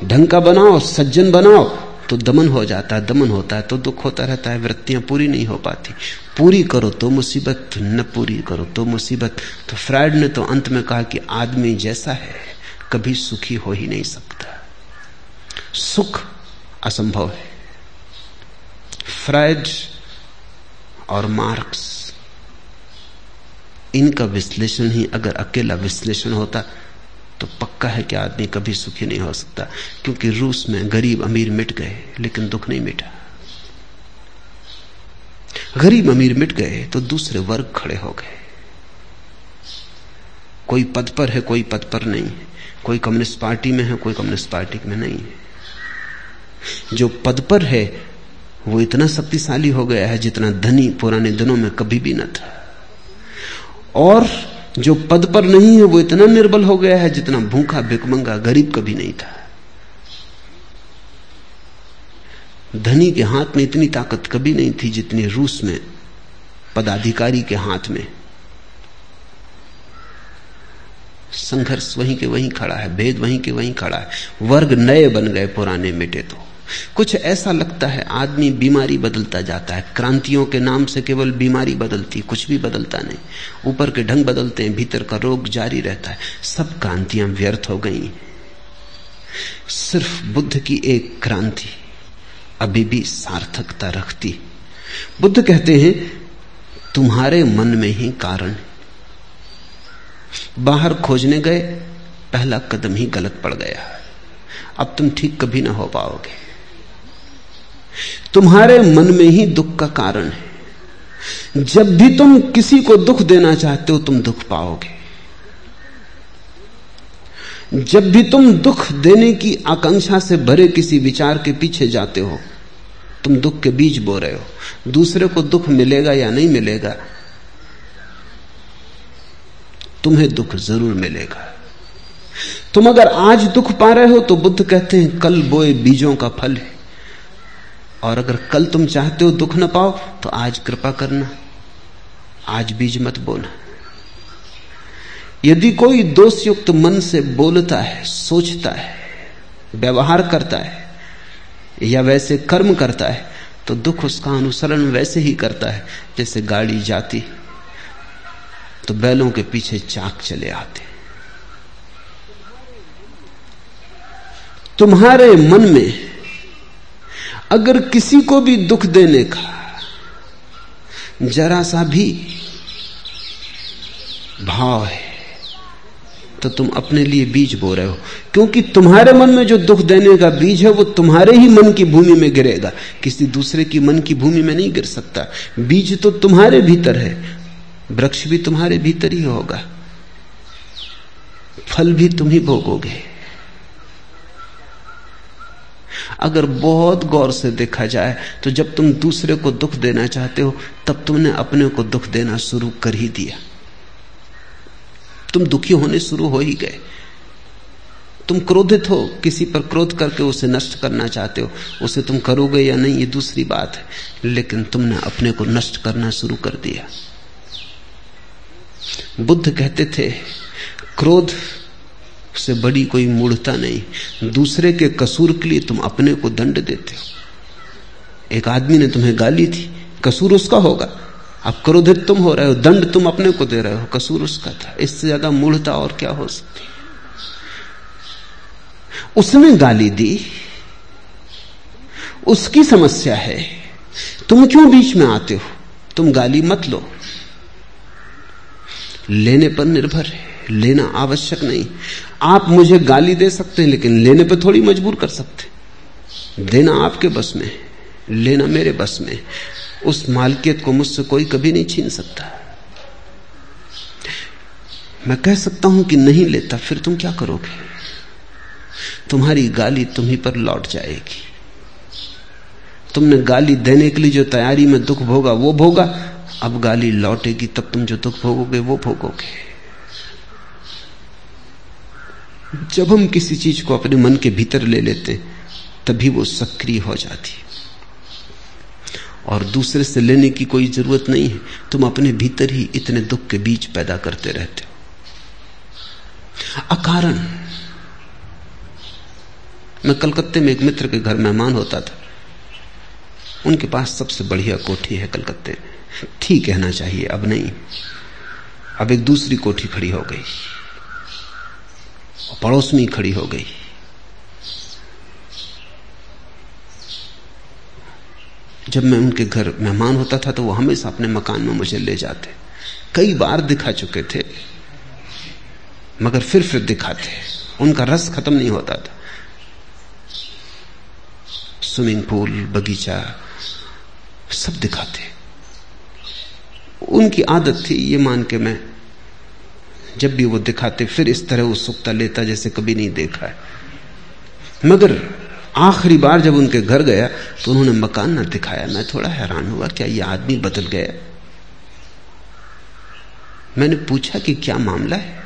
ढंग का बनाओ, सज्जन बनाओ तो दमन हो जाता है, दमन होता है तो दुख होता रहता है, वृत्तियाँ पूरी नहीं हो पाती। पूरी करो तो मुसीबत, न पूरी करो तो मुसीबत। तो फ्राइड ने तो अंत में कहा कि आदमी जैसा है, कभी सुखी हो ही नहीं सकता। सुख असंभव है। फ्राइड और मार्क्स, इनका विश्लेषण ही अगर अकेला विश्लेषण होता तो पक्का है कि आदमी कभी सुखी नहीं हो सकता, क्योंकि रूस में गरीब अमीर मिट गए, लेकिन दुख नहीं मिटा। गरीब अमीर मिट गए तो दूसरे वर्ग खड़े हो गए। कोई पद पर है, कोई पद पर नहीं है। कोई कम्युनिस्ट पार्टी में है, कोई कम्युनिस्ट पार्टी में नहीं है। जो पद पर है, वो इतना शक्तिशाली हो गया है जितना धनी पुराने दिनों में कभी भी न था। और जो पद पर नहीं है, वो इतना निर्बल हो गया है जितना भूखा, भिकमंगा, गरीब कभी नहीं था। धनी के हाथ में इतनी ताकत कभी नहीं थी जितनी रूस में, पदाधिकारी के हाथ में। संघर्ष वहीं के वहीं खड़ा है, भेद वहीं के वहीं खड़ा है। वर्ग नए बन गए पुराने मिटे तो। कुछ ऐसा लगता है, आदमी बीमारी बदलता जाता है। क्रांतियों के नाम से केवल बीमारी बदलती, कुछ भी बदलता नहीं। ऊपर के ढंग बदलते हैं, भीतर का रोग जारी रहता है। सब क्रांतियाँ व्यर्थ हो गई। सिर्फ़ बुद्ध की एक क्रांति अभी भी सार्थकता रखती। बुद्ध कहते हैं, तुम्हारे मन में ही कारण। बाहर खोजने गए, पहला कदम ही गलत पड़ गया। अब तुम ठीक कभी ना हो पाओगे। तुम्हारे मन में ही दुख का कारण है। जब भी तुम किसी को दुख देना चाहते हो, तुम दुख पाओगे। जब भी तुम दुख देने की आकांक्षा से भरे किसी विचार के पीछे जाते हो, तुम दुख के बीज बो रहे हो। दूसरे को दुख मिलेगा या नहीं मिलेगा, तुम्हें दुख ज़रूर मिलेगा। तुम अगर आज दुख पा रहे हो तो बुद्ध कहते हैं, कल बोए बीजों का फल है। और अगर कल तुम चाहते हो दुख न पाओ तो आज कृपा करना। आज बीज मत बोना। यदि कोई दोषयुक्त मन से बोलता है, सोचता है, व्यवहार करता है, या वैसे कर्म करता है तो दुख उसका अनुसरण वैसे ही करता है, जैसे गाड़ी जाती तो बैलों के पीछे चाक चले आते। तुम्हारे मन में अगर किसी को भी दुख देने का जरा सा भी भाव है तो तुम अपने लिए बीज बो रहे हो। क्योंकि तुम्हारे मन में जो दुख देने का बीज है, वो तुम्हारे ही मन की भूमि में गिरेगा। किसी दूसरे की मन की भूमि में नहीं गिर सकता। बीज तो तुम्हारे भीतर है, वृक्ष भी तुम्हारे भीतर ही होगा, फल भी तुम ही भोगोगे। अगर बहुत गौर से देखा जाए तो जब तुम दूसरे को दुख देना चाहते हो, तब तुमने अपने को दुख देना शुरू कर ही दिया। तुम दुखी होने शुरू हो ही गए। तुम क्रोधित हो, किसी पर क्रोध करके उसे नष्ट करना चाहते हो, उसे तुम करोगे या नहीं, ये दूसरी बात है। लेकिन तुमने अपने को नष्ट करना शुरू कर दिया। बुद्ध कहते थे, क्रोध से बड़ी कोई मूढ़ता नहीं। दूसरे के कसूर के लिए तुम अपने को दंड देते हो। एक आदमी ने तुम्हें गाली थी कसूर उसका होगा। अब क्रोधित तुम हो रहे हो, दंड तुम अपने को दे रहे हो, कसूर उसका था। इससे ज़्यादा मूढ़ता और क्या हो सकती? उसने गाली दी। उसकी समस्या है, तुम क्यों बीच में आते हो? तुम गाली मत लो। लेने पर निर्भर है, लेना आवश्यक नहीं। आप मुझे गाली दे सकते हैं, लेकिन लेने पर थोड़ी मजबूर कर सकते देना आपके बस में लेना मेरे बस में उस मालकियत को मुझसे कोई कभी नहीं छीन सकता। मैं कह सकता हूँ कि नहीं लेता, फिर तुम क्या करोगे? तुम्हारी गाली तुम्ही पर लौट जाएगी। तुमने गाली देने के लिए जो तैयारी में दुख भोगा, वो भोगा। अब गाली लौटेगी, तब तुम जो दुख भोगोगे, वो भोगोगे। जब हम किसी चीज़ को अपने मन के भीतर ले लेते, तभी वो सक्रिय हो जाती। और दूसरे से लेने की कोई ज़रूरत नहीं है। तुम अपने भीतर ही इतने दुख के बीच पैदा करते रहते हो। अकारण, मैं कलकत्ते में एक मित्र के घर मेहमान होता था। उनके पास सबसे बढ़िया कोठी है कलकत्ते में। थी कहना चाहिए, अब नहीं। अब एक दूसरी कोठी खड़ी हो गई। पड़ोस में खड़ी हो गई। जब मैं उनके घर मेहमान होता था तो वो हमेशा अपने मकान में मुझे ले जाते। कई बार दिखा चुके थे, मगर फिर फिर दिखाते। उनका रस खत्म नहीं होता था। स्विमिंग पूल, बगीचा, सब दिखाते। उनकी आदत थी ये मान के मैं जब भी वो दिखाते, फिर इस तरह उत्सुकता लेता जैसे कभी नहीं देखा है। मगर आखिरी बार जब उनके घर गया तो उन्होंने मकान ना दिखाया। मैं थोड़ा हैरान हुआ, क्या ये आदमी बदल गया? मैंने पूछा कि क्या मामला है?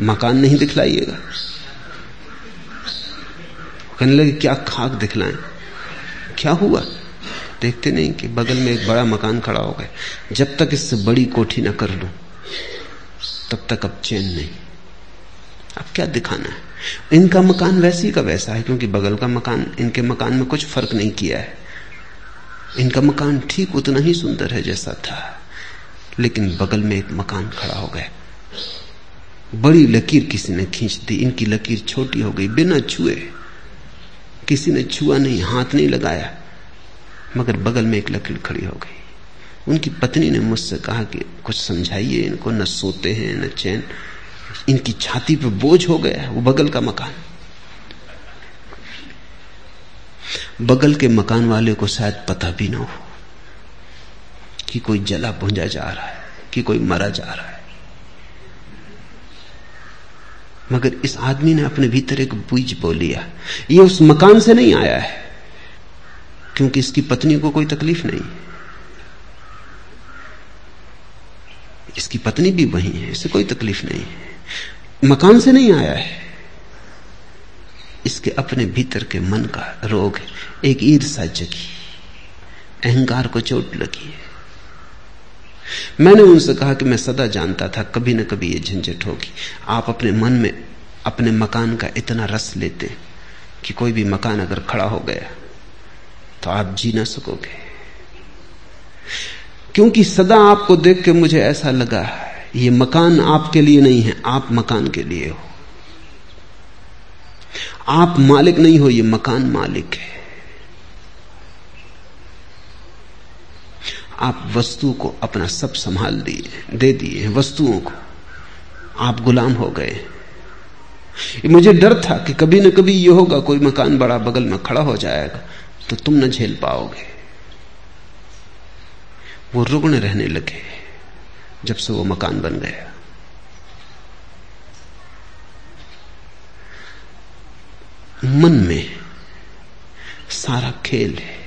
मकान नहीं दिखलाइएगा। कहने लगे, क्या खाक दिखलाएँ? क्या हुआ? देखते नहीं कि बगल में एक बड़ा मकान खड़ा हो गया। जब तक इससे बड़ी कोठी ना कर लू तब तक अब चैन नहीं। अब क्या दिखाना है? इनका मकान वैसी का वैसा है, क्योंकि बगल का मकान, इनके मकान में कुछ फ़र्क नहीं किया है। इनका मकान ठीक उतना ही सुंदर है जैसा था, लेकिन बगल में एक मकान खड़ा हो गया। बड़ी लकीर किसी ने खींच दी। इनकी लकीर छोटी हो गई, बिना छुए। किसी ने छुआ नहीं, हाथ नहीं लगाया, मगर बगल में एक लकीर खड़ी हो गई। उनकी पत्नी ने मुझसे कहा कि कुछ समझाइए, इनको न सोते हैं, न चैन। इनकी छाती पे बोझ हो गया है, वो बगल का मकान। बगल के मकान वाले को शायद पता भी ना हो कि कोई जला भुंजा जा रहा है, कि कोई मरा जा रहा है। मगर इस आदमी ने अपने भीतर एक बीज बो लिया। ये उस मकान से नहीं आया है, क्योंकि इसकी पत्नी को कोई तकलीफ़ नहीं। इसकी पत्नी भी वही है इसे कोई तकलीफ़ नहीं है। मकान से नहीं आया है। इसके अपने भीतर के मन का रोग है। एक ईर्षा जगी अहंकार को चोट लगी है। मैंने उनसे कहा कि मैं सदा जानता था, कभी ना कभी ये झंझट होगी। आप अपने मन में अपने मकान का इतना रस लेते कि कोई भी मकान अगर खड़ा हो गया तो आप जी ना सकोगे। क्योंकि सदा आपको देख के मुझे ऐसा लगा है, ये मकान आपके लिए नहीं है, आप मकान के लिए हो। आप मालिक नहीं हो, ये मकान मालिक है। आप वस्तु को अपना सब संभाल दिए, दे दिए, वस्तुओं को। आप गुलाम हो गए। मुझे डर था कि कभी ना कभी ये होगा, कोई मकान बड़ा बगल में खड़ा हो जाएगा तो तुम न झेल पाओगे। वो रुग्ण रहने लगे जब से वो मकान बन गया। मन में सारा खेल है।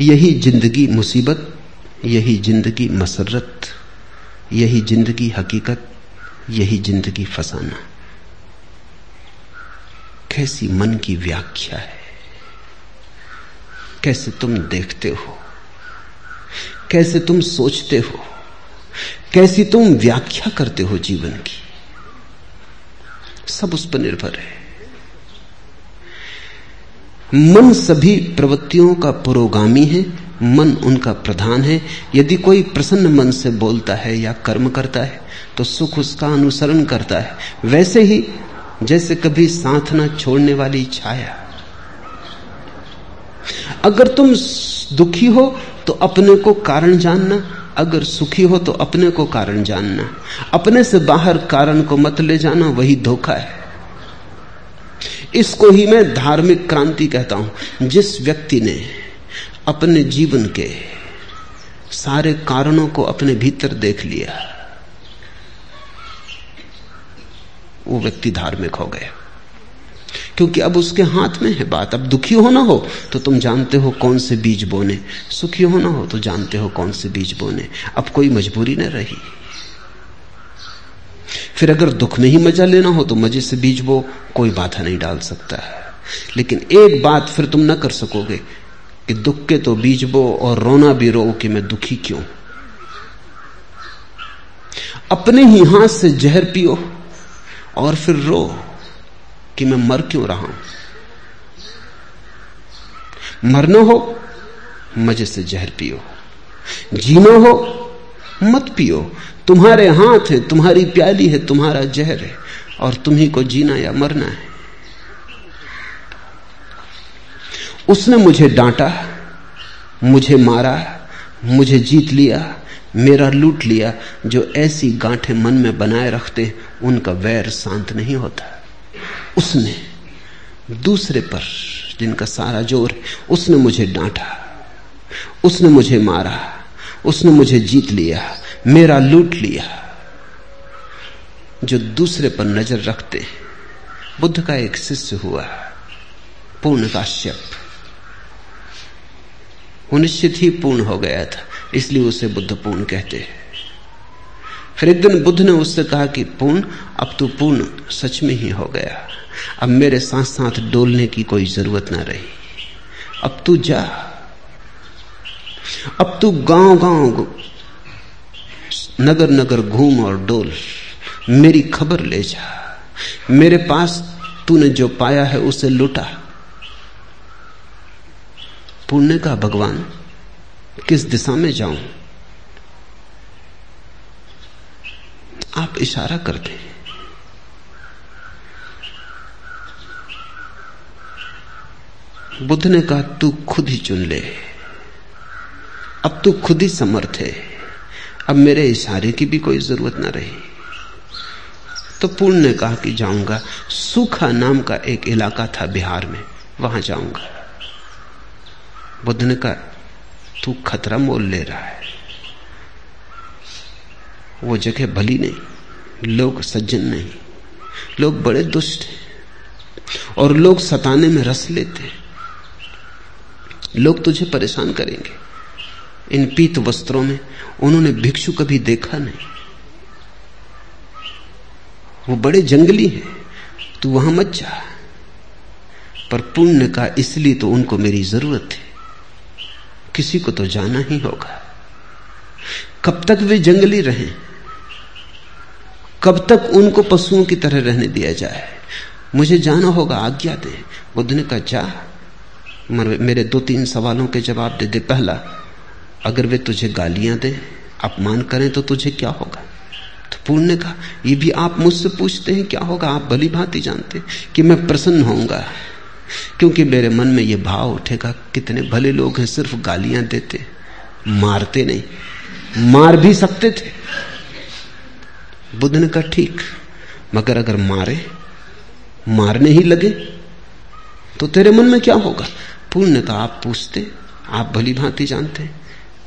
यही ज़िंदगी मुसीबत, यही ज़िंदगी मसरत, यही ज़िंदगी हकीकत, यही ज़िंदगी फसाना। कैसी मन की व्याख्या है। कैसे तुम देखते हो? कैसे तुम सोचते हो? कैसी तुम व्याख्या करते हो जीवन की? सब उस पर निर्भर है। मन सभी प्रवृत्तियों का पुरोगामी है, मन उनका प्रधान है। यदि कोई प्रसन्न मन से बोलता है या कर्म करता है तो सुख उसका अनुसरण करता है। वैसे ही जैसे कभी साथ ना छोड़ने वाली छाया अगर तुम दुखी हो तो अपने को कारण जानना, अगर सुखी हो तो अपने को कारण जानना। अपने से बाहर कारण को मत ले जाना, वही धोखा है। इसको ही मैं धार्मिक क्रांति कहता हूँ। जिस व्यक्ति ने अपने जीवन के सारे कारणों को अपने भीतर देख लिया, वो व्यक्ति धार्मिक हो गया। क्योंकि अब उसके हाथ में है बात। अब दुखी होना हो तो तुम जानते हो कौन से बीज बोने। सुखी होना हो तो जानते हो कौन से बीज बोने। अब कोई मजबूरी न रही। फिर अगर दुख में ही मज़ा लेना हो तो मज़े से बीज बो, कोई बाधा नहीं डाल सकता। है लेकिन एक बात फिर तुम ना कर सकोगे कि दुख के तो बीज बो और रोना भी रो कि मैं दुखी क्यों। अपने ही हाथ से जहर पियो और फिर रो। कि मैं मर क्यों रहा हूँ? मरना हो, मज़े से जहर पियो। जीना हो, मत पियो। तुम्हारे हाथ है, तुम्हारी प्याली है, तुम्हारा जहर है, और तुम्ही को जीना या मरना है। उसने मुझे डांटा, मुझे मारा, मुझे जीत लिया, मेरा लूट लिया, जो ऐसी गांठें मन में बनाए रखते उनका वैर शांत नहीं होता। उसने, दूसरे पर जिनका सारा ज़ोर है, उसने मुझे डांटा, उसने मुझे मारा, उसने मुझे जीत लिया, मेरा लूट लिया। जो दूसरे पर नज़र रखते, बुद्ध का एक शिष्य हुआ, पूर्ण काश्यप। वो निश्चित ही पूर्ण हो गया था, इसलिए उसे बुद्ध पूर्ण कहते हैं। फिर एक दिन बुद्ध ने उससे कहा कि, पूर्ण, अब तू पूर्ण सच में ही हो गया। अब मेरे साथ साथ डोलने की कोई ज़रूरत ना रही। अब तू जा। अब तू गाँव गाँव नगर नगर घूम और डोल। मेरी खबर ले जा। मेरे पास तूने जो पाया है उसे लुटा। पुण्य का भगवान, किस दिशा में जाऊँ? आप इशारा करते हैं बुद्ध ने कहा, तू खुद ही चुन ले। अब तू खुद ही समर्थ है। अब मेरे इशारे की भी कोई ज़रूरत ना रही। तो पूर्ण ने कहा कि जाऊँगा। सूखा नाम का एक इलाका था बिहार में। वहाँ जाऊँगा। बुद्ध ने कहा, तू खतरा मोल ले रहा है। वो जगह भली नहीं। लोग सज्जन नहीं। लोग बड़े दुष्ट हैं। और लोग सताने में रस लेते हैं। लोग तुझे परेशान करेंगे। इन पीत वस्त्रों में उन्होंने भिक्षु कभी देखा नहीं। वो बड़े जंगली हैं, तू वहाँ मत जा। पर पुण्य का इसलिए तो उनको मेरी ज़रूरत है। किसी को तो जाना ही होगा। कब तक वे जंगली रहें? कब तक उनको पशुओं की तरह रहने दिया जाए? मुझे जाना होगा, आज्ञा दे। बुद्ध ने कहा जा। मेरे दो तीन सवालों के जवाब दे दे। पहला, अगर वे तुझे गालियाँ दे, अपमान करें तो तुझे क्या होगा? तो पूर्ण का ये भी आप मुझसे पूछते हैं, क्या होगा? आप भली भांति जानते कि मैं प्रसन्न होऊँगा, क्योंकि मेरे मन में यह भाव उठेगा, कितने भले लोग हैं, सिर्फ़ गालियाँ देते, मारते नहीं, मार भी सकते थे। बुद्ध ने कहा, ठीक, मगर अगर मारे, मारने ही लगे तो तेरे मन में क्या होगा? पूर्ण का आप पूछते, आप भली भांति जानते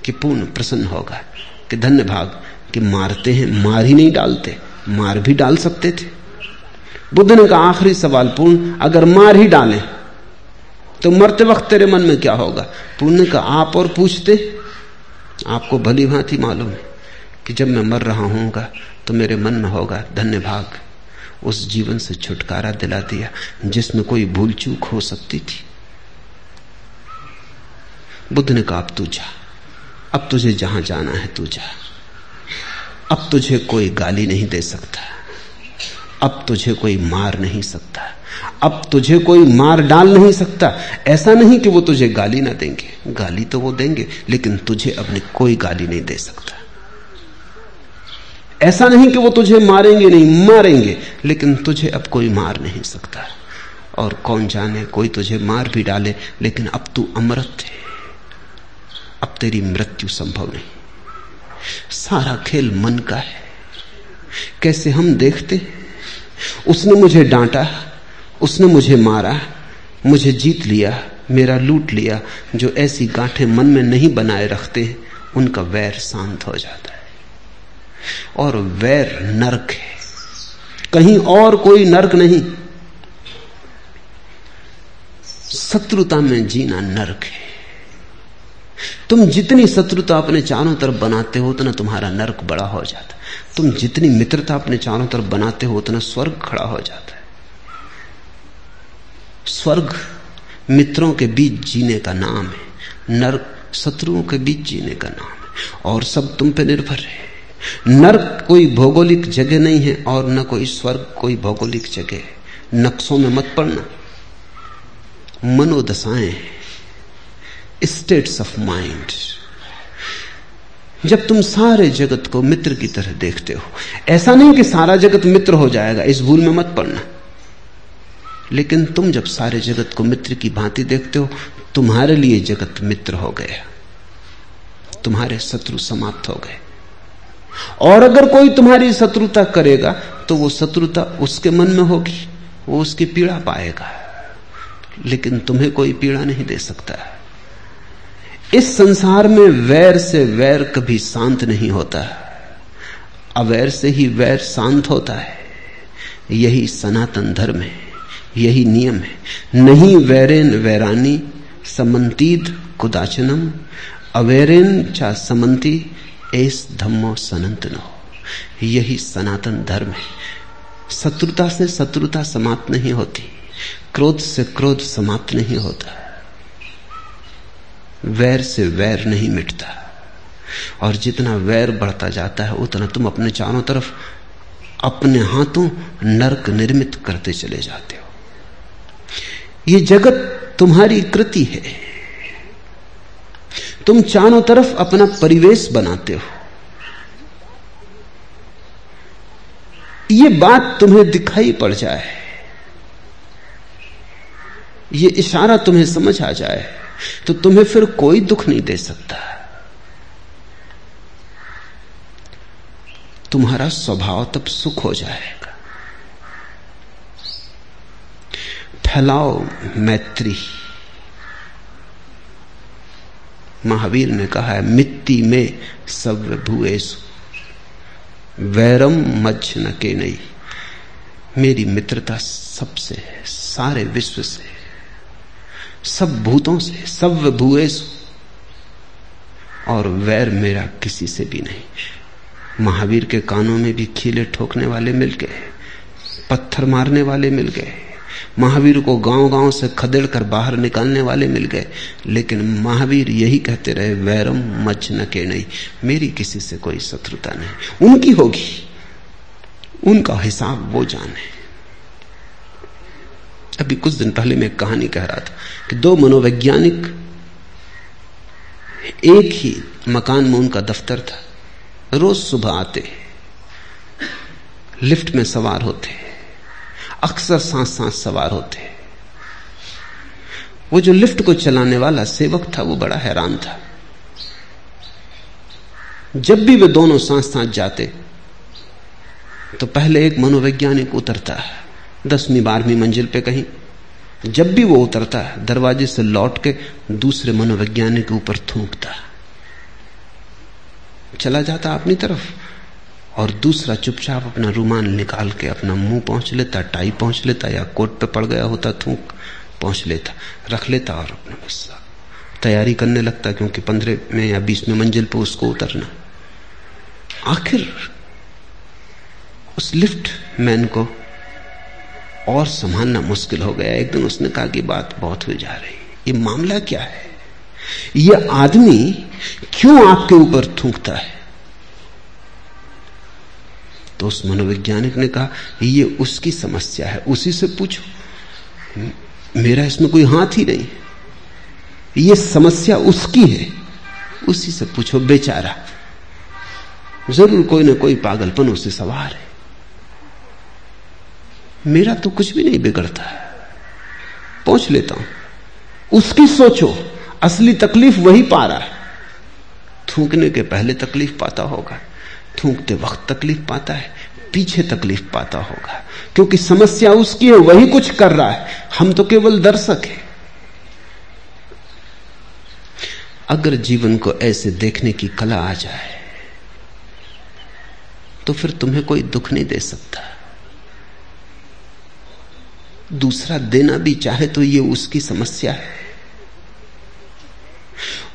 कि पूर्ण प्रसन्न होगा, कि धन्य भाग, कि मारते हैं, मार ही नहीं डालते, मार भी डाल सकते थे। बुद्ध ने कहा, आखिरी सवाल पूर्ण, अगर मार ही डाले तो मरते वक्त तेरे मन में क्या होगा? पुण्य का आप और पूछते, आपको भली भांति मालूम है कि जब मैं मर रहा हूँगा तो मेरे मन में होगा धन्य भाग। उस जीवन से छुटकारा दिला दिया, जिसमें कोई भूल चूक हो सकती थी। बुद्ध ने कहा, अब तू जा। अब तुझे जहाँ जाना है, तू जा। अब तुझे कोई गाली नहीं दे सकता। अब तुझे कोई मार नहीं सकता। अब तुझे कोई मार डाल नहीं सकता। ऐसा नहीं कि वो तुझे गाली ना देंगे। गाली तो वो देंगे, लेकिन तुझे अपनी कोई गाली नहीं दे सकता। ऐसा नहीं कि वो तुझे मारेंगे नहीं, मारेंगे, लेकिन तुझे अब कोई मार नहीं सकता। और कौन जाने, कोई तुझे मार भी डाले, लेकिन अब तू अमृत है। अब तेरी मृत्यु संभव नहीं। सारा खेल मन का है। कैसे हम देखते? उसने मुझे डांटा, उसने मुझे मारा, मुझे जीत लिया, मेरा लूट लिया, जो ऐसी गांठें मन में नहीं बनाए रखते, उनका वैर शांत हो जाता है। और वैर नरक है। कहीं और कोई नरक नहीं। शत्रुता में जीना नरक है। तुम जितनी शत्रुता अपने चारों तरफ़ बनाते हो, उतना तुम्हारा नरक बड़ा हो जाता है। तुम जितनी मित्रता अपने चारों तरफ़ बनाते हो, उतना स्वर्ग खड़ा हो जाता है। स्वर्ग मित्रों के बीच जीने का नाम है, नरक शत्रुओं के बीच जीने का नाम है, और सब तुम पे निर्भर है। नर्क कोई भौगोलिक जगह नहीं है, और न कोई स्वर्ग कोई भौगोलिक जगह है। नक्शों में मत पड़ना। मनोदशाएँ स्टेट्स ऑफ़ माइंड जब तुम सारे जगत को मित्र की तरह देखते हो, ऐसा नहीं कि सारा जगत मित्र हो जाएगा, इस भूल में मत पड़ना। लेकिन तुम जब सारे जगत को मित्र की भांति देखते हो, तुम्हारे लिए जगत मित्र हो गया। तुम्हारे शत्रु समाप्त हो गए। और अगर कोई तुम्हारी शत्रुता करेगा तो वो शत्रुता उसके मन में होगी, वो उसकी पीड़ा पाएगा। लेकिन तुम्हें कोई पीड़ा नहीं दे सकता। इस संसार में वैर से वैर कभी शांत नहीं होता। अवैर से ही वैर शांत होता है। यही सनातन धर्म है, यही नियम है। नहीं वैरेन वैरानी समंतीद कुदाचनम। अवेरेन चा समंती एस धम्मो सनंत न हो यही सनातन धर्म है। शत्रुता से शत्रुता समाप्त नहीं होती, क्रोध से क्रोध समाप्त नहीं होता। वैर से वैर नहीं मिटता। और जितना वैर बढ़ता जाता है, उतना तुम अपने चारों तरफ़ अपने हाथों नरक निर्मित करते चले जाते हो। ये जगत तुम्हारी कृति है। तुम चारों तरफ़ अपना परिवेश बनाते हो। ये बात तुम्हें दिखाई पड़ जाए। ये इशारा तुम्हें समझ आ जाए। तो तुम्हें फिर कोई दुख नहीं दे सकता। तुम्हारा स्वभाव तब सुख हो जाएगा। फैलाओ मैत्री। महावीर ने कहा है, मिट्टी में सब भूएसु वैरम मच्छ न के नहीं। मेरी मित्रता सबसे है, सारे विश्व से सब भूतों से, सब भूएसु और वैर मेरा किसी से भी नहीं। महावीर के कानों में भी खीले ठोकने वाले मिल गए, पत्थर मारने वाले मिल गए। महावीर को गाँव गाँव से खदेड़ कर बाहर निकालने वाले मिल गए। लेकिन महावीर यही कहते रहे, वैरम मच के नहीं, मेरी किसी से कोई शत्रुता नहीं। उनकी होगी, उनका हिसाब वो जाने। अभी कुछ दिन पहले मैं कहानी कह रहा था कि दो मनोवैज्ञानिक, एक ही मकान में उनका दफ्तर था। रोज सुबह आते लिफ्ट में सवार होते अक्सर सांस सांस सवार होते वो जो लिफ्ट को चलाने वाला सेवक था, वो बड़ा हैरान था। जब भी वे दोनों सांस सांस जाते तो पहले एक मनोवैज्ञानिक उतरता है। दसवीं, बारहवीं मंजिल पे कहीं। जब भी वो उतरता है दरवाजे से लौट के दूसरे मनोवैज्ञानिक के ऊपर थूकता। चला जाता अपनी तरफ़ और दूसरा चुपचाप अपना रुमाल निकाल के अपना मुँह पहुँच लेता, टाई पहुँच लेता या कोट पे पड़ गया होता, थूक पहुँच लेता, रख लेता और अपना गुस्सा तैयारी करने लगता क्योंकि पंद्रह में या बीस में मंजिल पर उसको उतरना। आखिर उस लिफ्ट मैन को और संभालना मुश्किल हो गया। एक दिन उसने कहा कि बात बहुत हुई जा रही। ये मामला क्या है? ये आदमी क्यों आपके ऊपर थूकता है? तो उस मनोवैज्ञानिक ने कहा, ये उसकी समस्या है, उसी से पूछो। मेरा इसमें कोई हाथ ही नहीं। ये समस्या उसकी है, उसी से पूछो, बेचारा। ज़रूर कोई ना कोई पागलपन उसे सवार है। मेरा तो कुछ भी नहीं बिगड़ता पहुँच लेता हूँ। उसकी सोचो, असली तकलीफ़ वही पा रहा है। थूकने के पहले तकलीफ़ पाता होगा, थूकते वक्त तकलीफ़ पाता है, पीछे तकलीफ़ पाता होगा, क्योंकि समस्या उसकी है, वही कुछ कर रहा है। हम तो केवल दर्शक हैं। अगर जीवन को ऐसे देखने की कला आ जाए तो फिर तुम्हें कोई दुख नहीं दे सकता। दूसरा देना भी चाहे तो ये उसकी समस्या है।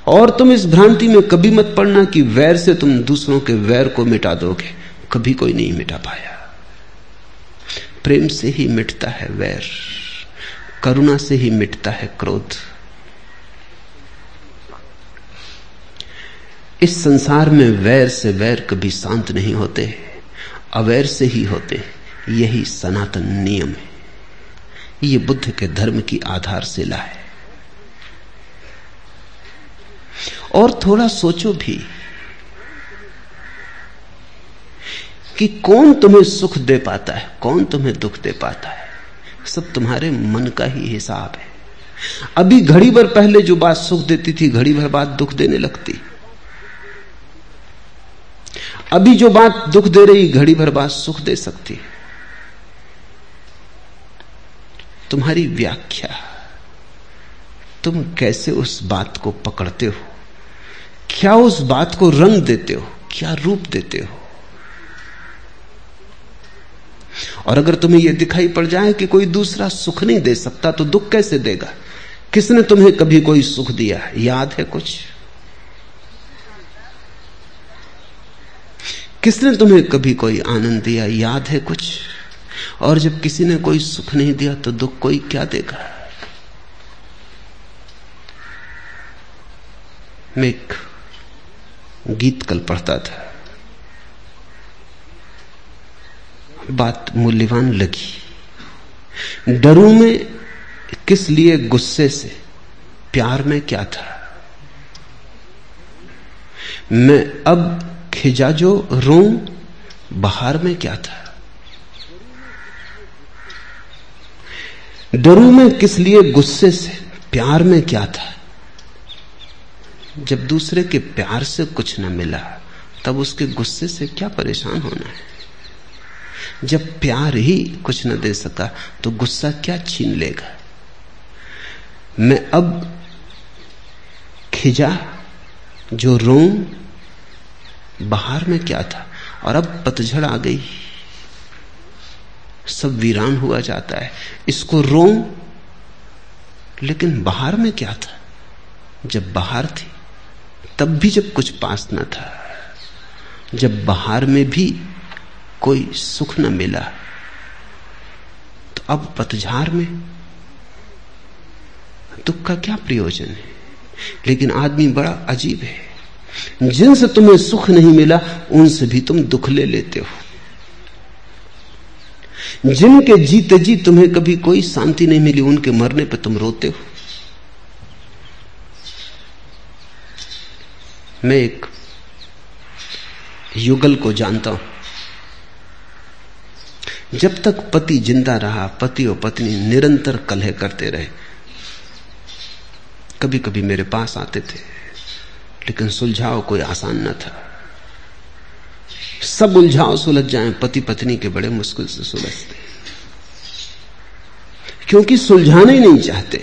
और तुम इस भ्रांति में कभी मत पड़ना कि वैर से तुम दूसरों के वैर को मिटा दोगे। कभी कोई नहीं मिटा पाया। प्रेम से ही मिटता है वैर, करुणा से ही मिटता है क्रोध। इस संसार में वैर से वैर कभी शांत नहीं होते, अवैर से ही होते, यही सनातन नियम है। ये बुद्ध के धर्म की आधारशिला है। और थोड़ा सोचो भी कि कौन तुम्हें सुख दे पाता है, कौन तुम्हें दुख दे पाता है। सब तुम्हारे मन का ही हिसाब है। अभी घड़ी भर पहले जो बात सुख देती थी, घड़ी भर बाद दुख देने लगती। अभी जो बात दुख दे रही, घड़ी भर बाद सुख दे सकती है। तुम्हारी व्याख्या। तुम कैसे उस बात को पकड़ते हो? क्या उस बात को रंग देते हो? क्या रूप देते हो? और अगर तुम्हें यह दिखाई पड़ जाए कि कोई दूसरा सुख नहीं दे सकता तो दुख कैसे देगा? किसने तुम्हें कभी कोई सुख दिया? याद है कुछ? किसने तुम्हें कभी कोई आनंद दिया? याद है कुछ? और जब किसी ने कोई सुख नहीं दिया तो दुख कोई क्या देगा? मैं एक गीत कल पढ़ता था। बात मूल्यवान लगी। डरू में किस लिए गुस्से से? प्यार में क्या था? मैं अब खिजा जो रो बाहर में क्या था? डरू में किस लिए गुस्से से? प्यार में क्या था? जब दूसरे के प्यार से कुछ न मिला, तब उसके गुस्से से क्या परेशान होना है? जब प्यार ही कुछ न दे सका तो गुस्सा क्या छीन लेगा? मैं अब खिजा जो रो बाहर में क्या था? और अब पतझड़ आ गई। सब वीरान हुआ जाता है। इसको रो लेकिन बाहर में क्या था? जब बाहर थी, तब भी जब कुछ पास न था, जब बाहर में भी कोई सुख न मिला तो अब पतझार में दुख का क्या प्रयोजन है? लेकिन आदमी बड़ा अजीब है। जिनसे तुम्हें सुख नहीं मिला, उनसे भी तुम दुख ले लेते हो। जिनके जीते जी तुम्हें कभी कोई शांति नहीं मिली, उनके मरने पर तुम रोते हो। मैं एक युगल को जानता हूँ। जब तक पति ज़िंदा रहा, पति और पत्नी निरंतर कलह करते रहे। कभी कभी मेरे पास आते थे, लेकिन सुलझाव कोई आसान न था। सब उलझाव सुलझ जाएँ पति पत्नी के बड़े मुश्किल से सुलझते क्योंकि सुलझाना ही नहीं चाहते।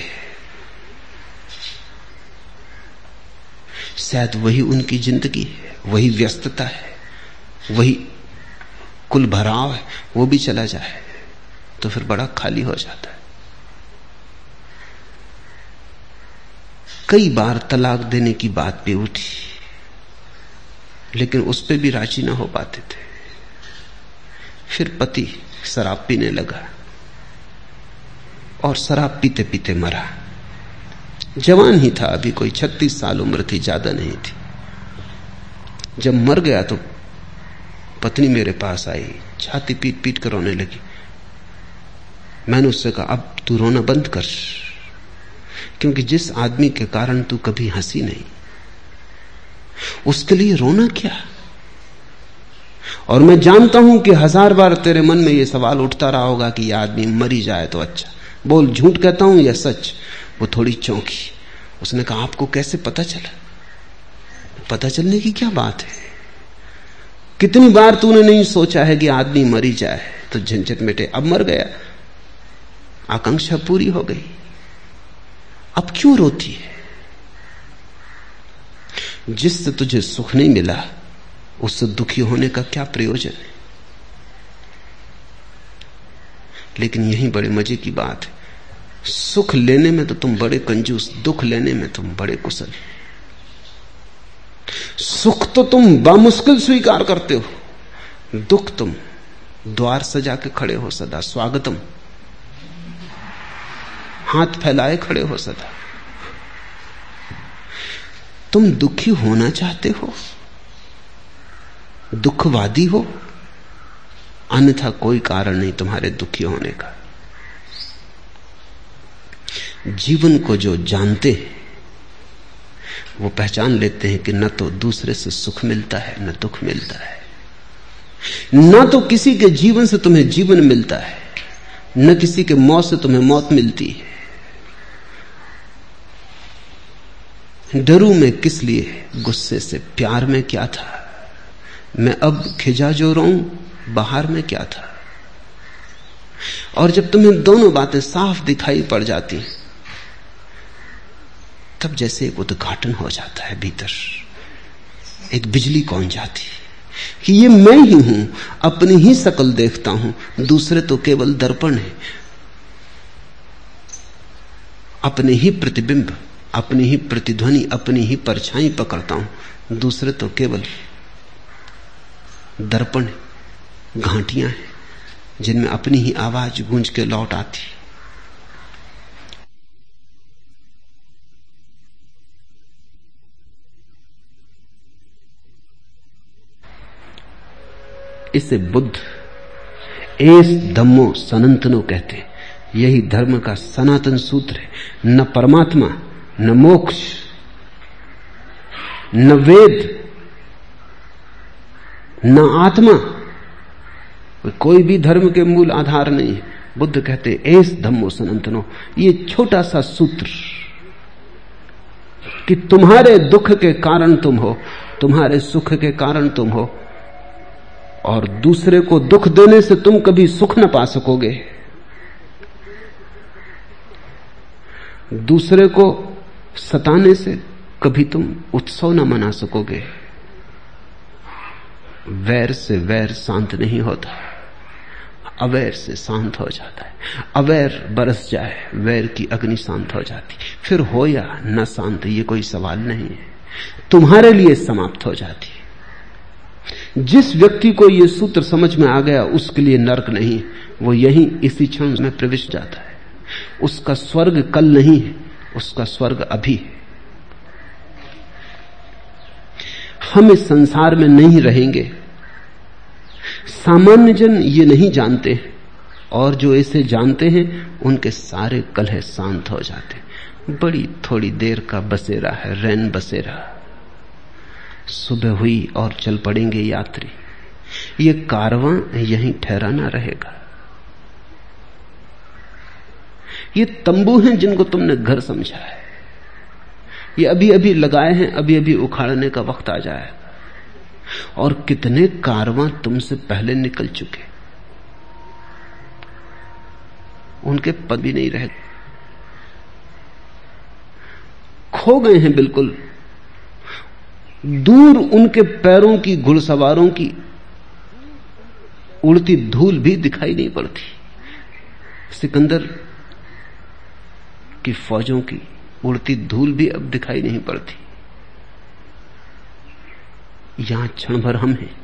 शायद वही उनकी ज़िंदगी है, वही व्यस्तता है, वही कुल भराव है, वो भी चला जाए तो फिर बड़ा खाली हो जाता है। कई बार तलाक देने की बात भी उठी। लेकिन उस पर भी राज़ी ना हो पाते थे। फिर पति शराब पीने लगा और शराब पीते पीते मरा। जवान ही था, अभी कोई छत्तीस साल उम्र थी, ज़्यादा नहीं थी। जब मर गया तो पत्नी मेरे पास आई, छाती पीट पीट कर रोने लगी। मैंने उससे कहा, अब तू रोना बंद कर, क्योंकि जिस आदमी के कारण तू कभी हँसी नहीं उसके लिए रोना क्या और मैं जानता हूँ कि हज़ार बार तेरे मन में यह सवाल उठता रहा होगा कि यह आदमी मरी जाए तो अच्छा। बोल, झूठ कहता हूँ या सच? वो थोड़ी चौंकी। उसने कहा, आपको कैसे पता चला? पता चलने की क्या बात है? कितनी बार तूने नहीं सोचा है कि आदमी मरी जाए? तो झंझट मिटे, अब मर गया। आकांक्षा पूरी हो गई। अब क्यों रोती है? जिससे तुझे सुख नहीं मिला उससे दुखी होने का क्या प्रयोजन है? लेकिन यही बड़े मज़े की बात है। सुख लेने में तो तुम बड़े कंजूस, दुख लेने में तुम बड़े कुशल सुख तो तुम बामुश्किल स्वीकार करते हो। दुख तुम द्वार सजा के खड़े हो सदा। स्वागतम। हाथ फैलाए खड़े हो सदा। तुम दुखी होना चाहते हो? दुखवादी हो? अन्यथा कोई कारण नहीं तुम्हारे दुखी होने का। जीवन को जो जानते हैं, वो पहचान लेते हैं कि न तो दूसरे से सुख मिलता है, न दुख मिलता है। न तो किसी के जीवन से तुम्हें जीवन मिलता है, न किसी के मौत से तुम्हें मौत मिलती है। डरू में किस लिए? गुस्से से प्यार में क्या था? मैं अब खिजा जो रहूँ, बाहर में क्या था? और जब तुम्हें दोनों बातें साफ़ दिखाई पड़ जाती तब जैसे एक उद्घाटन हो जाता है भीतर। एक बिजली कौन जाती कि ये मैं ही हूँ, अपनी ही शकल देखता हूँ, दूसरे तो केवल दर्पण है। अपने ही प्रतिबिंब अपनी ही प्रतिध्वनि, अपनी ही परछाई पकड़ता हूँ। दूसरे तो केवल दर्पण घाटियाँ हैं, जिनमें अपनी ही आवाज़ गूंज के लौट आती इसे बुद्ध एस धम्मो सनातनो कहते यही धर्म का सनातन सूत्र है। न परमात्मा न मोक्ष, न वेद, न आत्मा। कोई भी धर्म के मूल आधार नहीं है। बुद्ध कहते एस धम्मो सनातनो। ये छोटा सा सूत्र कि तुम्हारे दुख के कारण तुम हो, तुम्हारे सुख के कारण तुम हो, और दूसरे को दुख देने से तुम कभी सुख न पा सकोगे। दूसरे को सताने से कभी तुम उत्सव न मना सकोगे। वैर से वैर शांत नहीं होता। अवैर से शांत हो जाता है। अवैर बरस जाए, वैर की अग्नि शांत हो जाती। फिर हो या न शांत, ये कोई सवाल नहीं है। तुम्हारे लिए समाप्त हो जाती जिस व्यक्ति को यह सूत्र समझ में आ गया, उसके लिए नरक नहीं वो यही इसी क्षण में प्रविष्ट जाता है। उसका स्वर्ग कल नहीं है। उसका स्वर्ग अभी है। हम इस संसार में नहीं रहेंगे। सामान्य जन ये नहीं जानते और जो इसे जानते हैं, उनके सारे कलह शांत हो जाते बड़ी थोड़ी देर का बसेरा है, रैन बसेरा। सुबह हुई और चल पड़ेंगे यात्री। ये कारवां यहीं ठहराना रहेगा। ये तंबू हैं जिनको तुमने घर समझा है। ये अभी अभी लगाए हैं अभी अभी उखाड़ने का वक्त आ जाएगा और कितने कारवां तुमसे पहले निकल चुके। उनके पद भी नहीं रहे। खो गए हैं बिल्कुल। दूर उनके पैरों की, घुड़सवारों की उड़ती धूल भी दिखाई नहीं पड़ती। सिकंदर की फौजों की उड़ती धूल भी अब दिखाई नहीं पड़ती। यहाँ क्षण भर हम हैं।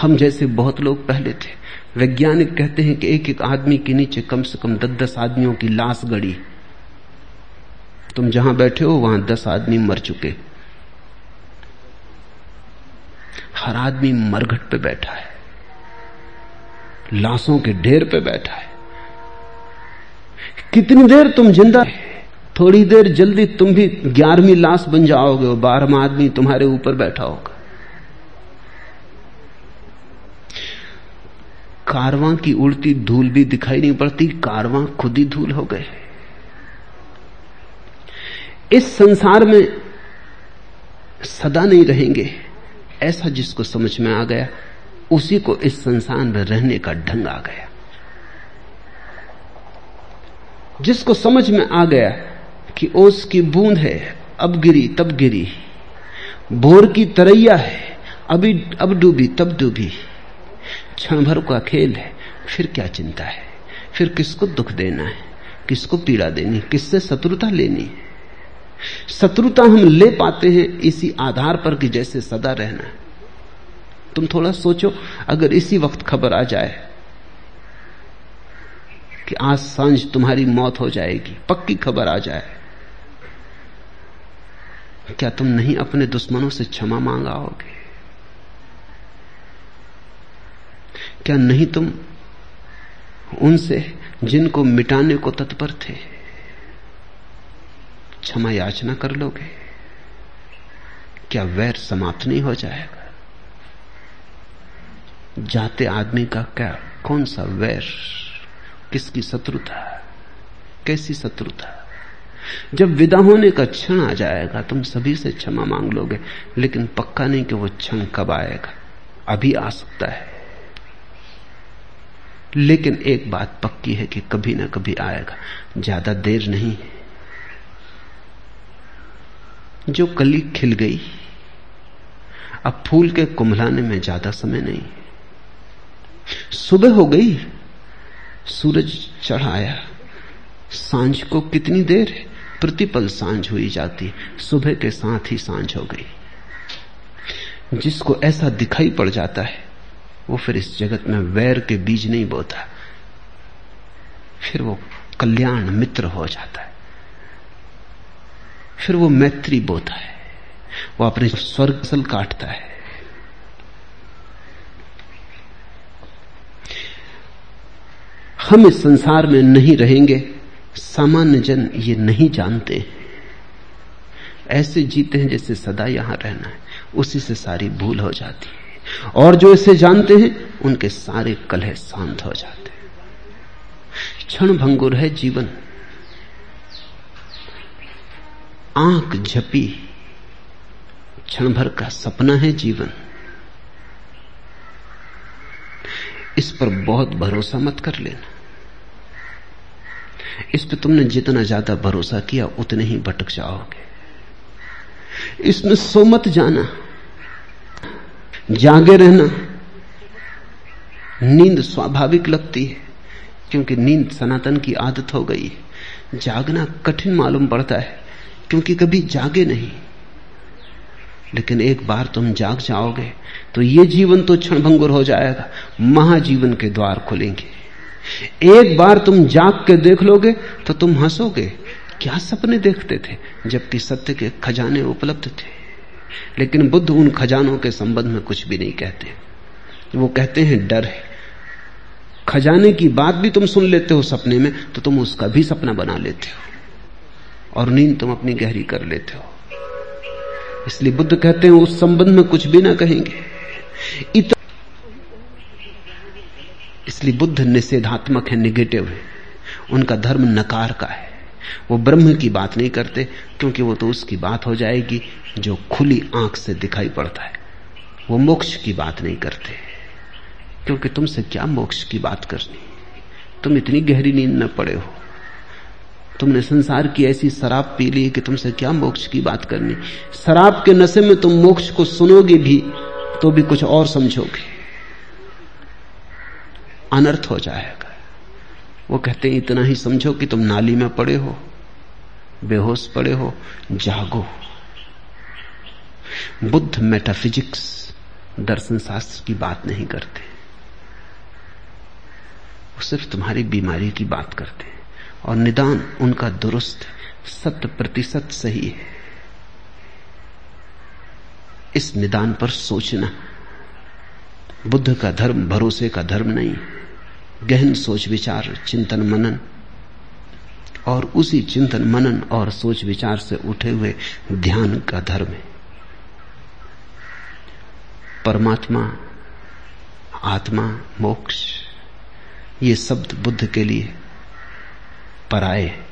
हम जैसे बहुत लोग पहले थे। वैज्ञानिक कहते हैं कि एक एक आदमी के नीचे कम से कम दस दस आदमियों की लाश गड़ी। तुम जहाँ बैठे हो, वहाँ दस आदमी मर चुके। हर आदमी मरघट पे बैठा है। लाशों के ढेर पे बैठा है। कितनी देर तुम ज़िंदा? थोड़ी देर जल्दी तुम भी ग्यारहवीं लाश बन जाओगे और बारहवा आदमी तुम्हारे ऊपर बैठा होगा। कारवां की उड़ती धूल भी दिखाई नहीं पड़ती, कारवां खुद ही धूल हो गए। इस संसार में सदा नहीं रहेंगे, ऐसा जिसको समझ में आ गया, उसी को इस संसार में रहने का ढंग आ गया। जिसको समझ में आ गया कि ओस की बूंद है, अब गिरी, तब गिरी। भोर की तरैया है, अभी, अब डूबी, तब डूबी। क्षण भर का खेल है, फिर क्या चिंता है? फिर किसको दुख देना है? किसको पीड़ा देनी? किससे शत्रुता लेनी है? शत्रुता हम ले पाते हैं इसी आधार पर कि जैसे सदा रहना। तुम थोड़ा सोचो, अगर इसी वक्त खबर आ जाए कि आज साँझ तुम्हारी मौत हो जाएगी, पक्की खबर आ जाए। क्या तुम नहीं अपने दुश्मनों से क्षमा मांगाओगे? क्या नहीं तुम उनसे, जिनको मिटाने को तत्पर थे, क्षमा याचना कर लोगे? क्या वैर समाप्त नहीं हो जाएगा? जाते आदमी का क्या, कौन सा वैर? किसकी शत्रुता कैसी शत्रुता जब विदा होने का क्षण आ जाएगा, तुम सभी से क्षमा मांग लोगे, लेकिन पक्का नहीं कि वो क्षण कब आएगा। अभी आ सकता है। लेकिन एक बात पक्की है कि कभी ना कभी आएगा। ज़्यादा देर नहीं है। जो कली खिल गई, अब फूल के कुंभलाने में ज़्यादा समय नहीं सुबह हो गई सूरज चढ़ाया। साँझ को कितनी देर है प्रतिपल साँझ हुई जाती, सुबह के साथ ही साँझ हो गई। जिसको ऐसा दिखाई पड़ जाता है, वो फिर इस जगत में वैर के बीज नहीं बोता। फिर वो कल्याण मित्र हो जाता है। फिर वो मैत्री बोता है। वो अपने स्वर्ग सल काटता है। हम इस संसार में नहीं रहेंगे। सामान्य जन ये नहीं जानते। ऐसे जीते हैं जैसे सदा यहाँ रहना है। उसी से सारी भूल हो जाती है। और जो इसे जानते हैं, उनके सारे कलह शांत हो जाते हैं। क्षण भंगुर है जीवन। आँख झपी। क्षण भर का सपना है जीवन। इस पर बहुत भरोसा मत कर लेना। इस पर तुमने जितना ज़्यादा भरोसा किया, उतने ही भटक जाओगे। इसमें सो मत जाना। जागे रहना। नींद स्वाभाविक लगती है, क्योंकि नींद सनातन की आदत हो गई है। जागना कठिन मालूम पड़ता है, क्योंकि कभी जागे नहीं। लेकिन एक बार तुम जाग जाओगे तो ये जीवन तो क्षणभंगुर हो जाएगा। महाजीवन के द्वार खुलेंगे। एक बार तुम जाग के देख लोगे तो तुम हंसोगे। क्या सपने देखते थे, जबकि सत्य के खजाने उपलब्ध थे। लेकिन बुद्ध उन खजानों के संबंध में कुछ भी नहीं कहते। वो कहते हैं, डर है। खजाने की बात भी तुम सुन लेते हो सपने में तो तुम उसका भी सपना बना लेते हो। और नींद तुम अपनी गहरी कर लेते हो। इसलिए बुद्ध कहते हैं, उस संबंध में कुछ भी ना कहेंगे. इसलिए बुद्ध निषेधात्मक है निगेटिव है। उनका धर्म नकार का है। वो ब्रह्म की बात नहीं करते, क्योंकि वो तो उसकी बात हो जाएगी, जो खुली आँख से दिखाई पड़ता है। वो मोक्ष की बात नहीं करते। क्योंकि तुमसे क्या मोक्ष की बात करनी? तुम इतनी गहरी नींद न पड़े हो। तुमने संसार की ऐसी शराब पी ली कि तुमसे क्या मोक्ष की बात करनी? शराब के नशे में तुम मोक्ष को सुनोगे भी तो भी कुछ और समझोगे। अनर्थ हो जाएगा। वो कहते हैं, इतना ही समझो कि तुम नाली में पड़े हो, बेहोश पड़े हो, जागो। बुद्ध मेटाफिजिक्स दर्शन शास्त्र की बात नहीं करते। वो सिर्फ़ तुम्हारी बीमारी की बात करते हैं। और निदान उनका दुरुस्त शत प्रतिशत सही है। इस निदान पर सोचना। बुद्ध का धर्म भरोसे का धर्म नहीं, गहन सोच विचार, चिंतन मनन। और उसी चिंतन मनन और सोच विचार से उठे हुए ध्यान का धर्म है। परमात्मा, आत्मा, मोक्ष, ये शब्द बुद्ध के लिए पराए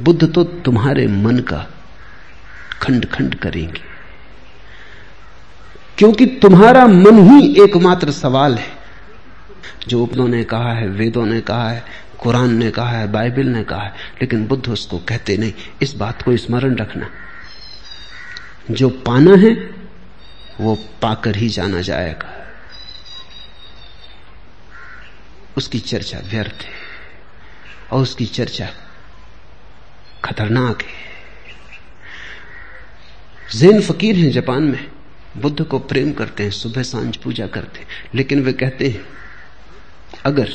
बुद्ध तो तुम्हारे मन का खंड खंड करेंगे। क्योंकि तुम्हारा मन ही एकमात्र सवाल है। जो उपनों ने कहा है, वेदों ने कहा है, कुरान ने कहा है, बाइबल ने कहा है, लेकिन बुद्ध उसको कहते नहीं। इस बात को स्मरण रखना। जो पाना है, वो पाकर ही जाना जाएगा। उसकी चर्चा व्यर्थ है। और उसकी चर्चा खतरनाक है। जैन फकीर हैं जापान में, बुद्ध को प्रेम करते हैं, सुबह साँझ पूजा करते हैं, लेकिन वे कहते हैं, अगर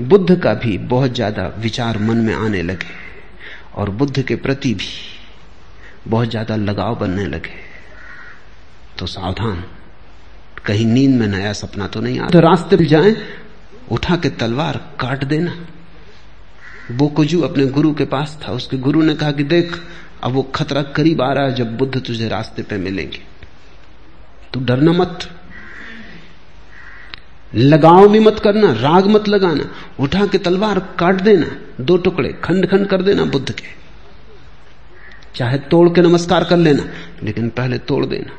बुद्ध का भी बहुत ज़्यादा विचार मन में आने लगे, और बुद्ध के प्रति भी बहुत ज़्यादा लगाव बनने लगे तो सावधान, कहीं नींद में नया सपना तो नहीं आता। रास्ते पर जाए। उठा के तलवार काट देना। बोकुजू अपने गुरु के पास था। उसके गुरु ने कहा कि देख, अब वो खतरा करीब आ रहा है, जब बुद्ध तुझे रास्ते पे मिलेंगे। तू डरना मत। लगाव भी मत करना, राग मत लगाना। उठा के तलवार काट देना, दो टुकड़े खंड खंड कर देना बुद्ध के। चाहे तोड़ के नमस्कार कर लेना, लेकिन पहले तोड़ देना।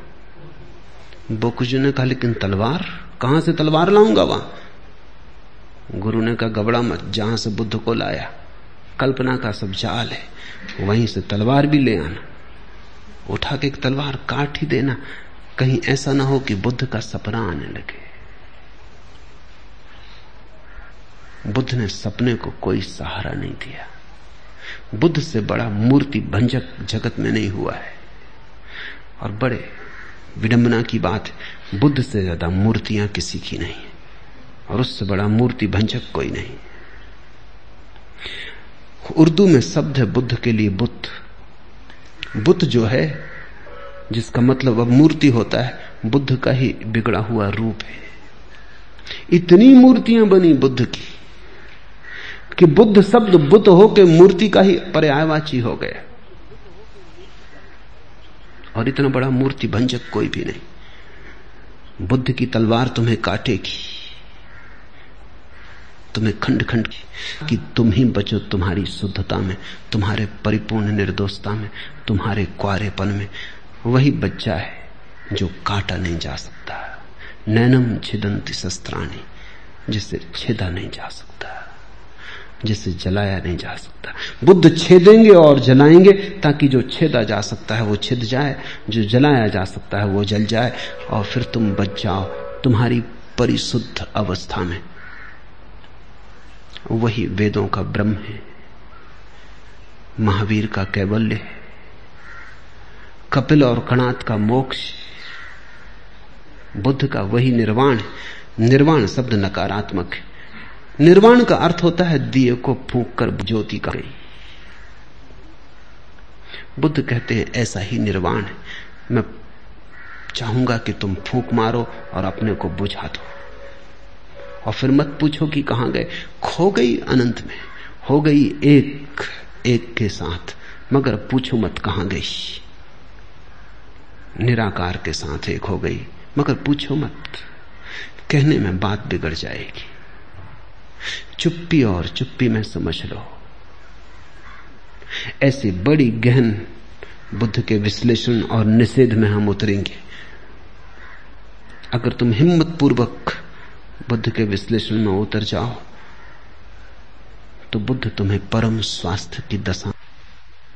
बोकुजू ने कहा, लेकिन तलवार? कहाँ से तलवार लाऊँगा वहाँ? गुरु ने कहा, गबड़ा मत, जहाँ से बुद्ध को लाया। कल्पना का सब जाल है, वहीं से तलवार भी ले आना। उठा के एक तलवार काट ही देना। कहीं ऐसा ना हो कि बुद्ध का सपना आने लगे। बुद्ध ने सपने को कोई सहारा नहीं दिया। बुद्ध से बड़ा मूर्ति भंजक जगत में नहीं हुआ है। और बड़े विडंबना की बात बुद्ध से ज़्यादा मूर्तियाँ किसी की नहीं और उससे बड़ा मूर्ति भंजक कोई नहीं। उर्दू में शब्द है बुद्ध के लिए बुद्ध। बुद्ध जो है, जिसका मतलब अब मूर्ति होता है, बुद्ध का ही बिगड़ा हुआ रूप है। इतनी मूर्तियाँ बनी बुद्ध की कि बुद्ध शब्द बुद्ध होकर मूर्ति का ही पर्यायवाची हो गया। और इतना बड़ा मूर्ति भंजक कोई भी नहीं। बुद्ध की तलवार तुम्हें काटेगी। तुम्हें खंड खंड कि तुम ही बचो तुम्हारी शुद्धता में, तुम्हारे परिपूर्ण निर्दोषता में, तुम्हारे क्वारेपन में। वही बच्चा है जो काटा नहीं जा सकता। नैनम छिदंती शस्त्राणी जिससे छेदा नहीं जा सकता, जिसे जलाया नहीं जा सकता। बुद्ध छेदेंगे और जलाएँगे, ताकि जो छेदा जा सकता है वो छिद जाए, जो जलाया जा सकता है वो जल जाए, और फिर तुम बच जाओ तुम्हारी परिशुद्ध अवस्था में। वही वेदों का ब्रह्म है। महावीर का कैवल्य है। कपिल और कणात का मोक्ष बुद्ध का वही निर्वाण निर्वाण शब्द नकारात्मक है। निर्वाण का अर्थ होता है दिए को फूक कर ज्योति का। बुद्ध कहते हैं, ऐसा ही निर्वाण है। मैं चाहूँगा कि तुम फूक मारो और अपने को बुझा दो। और फिर मत पूछो कि कहाँ गए। खो गई अनंत में, हो गई एक एक के साथ, मगर पूछो मत कहाँ गई। निराकार के साथ एक हो गई, मगर पूछो मत, कहने में बात बिगड़ जाएगी। चुप्पी और चुप्पी में समझ लो। ऐसी बड़ी गहन बुद्ध के विश्लेषण और निषेध में हम उतरेंगे। अगर तुम हिम्मत पूर्वक बुद्ध के विश्लेषण में उतर जाओ तो बुद्ध तुम्हें परम स्वास्थ्य की दशा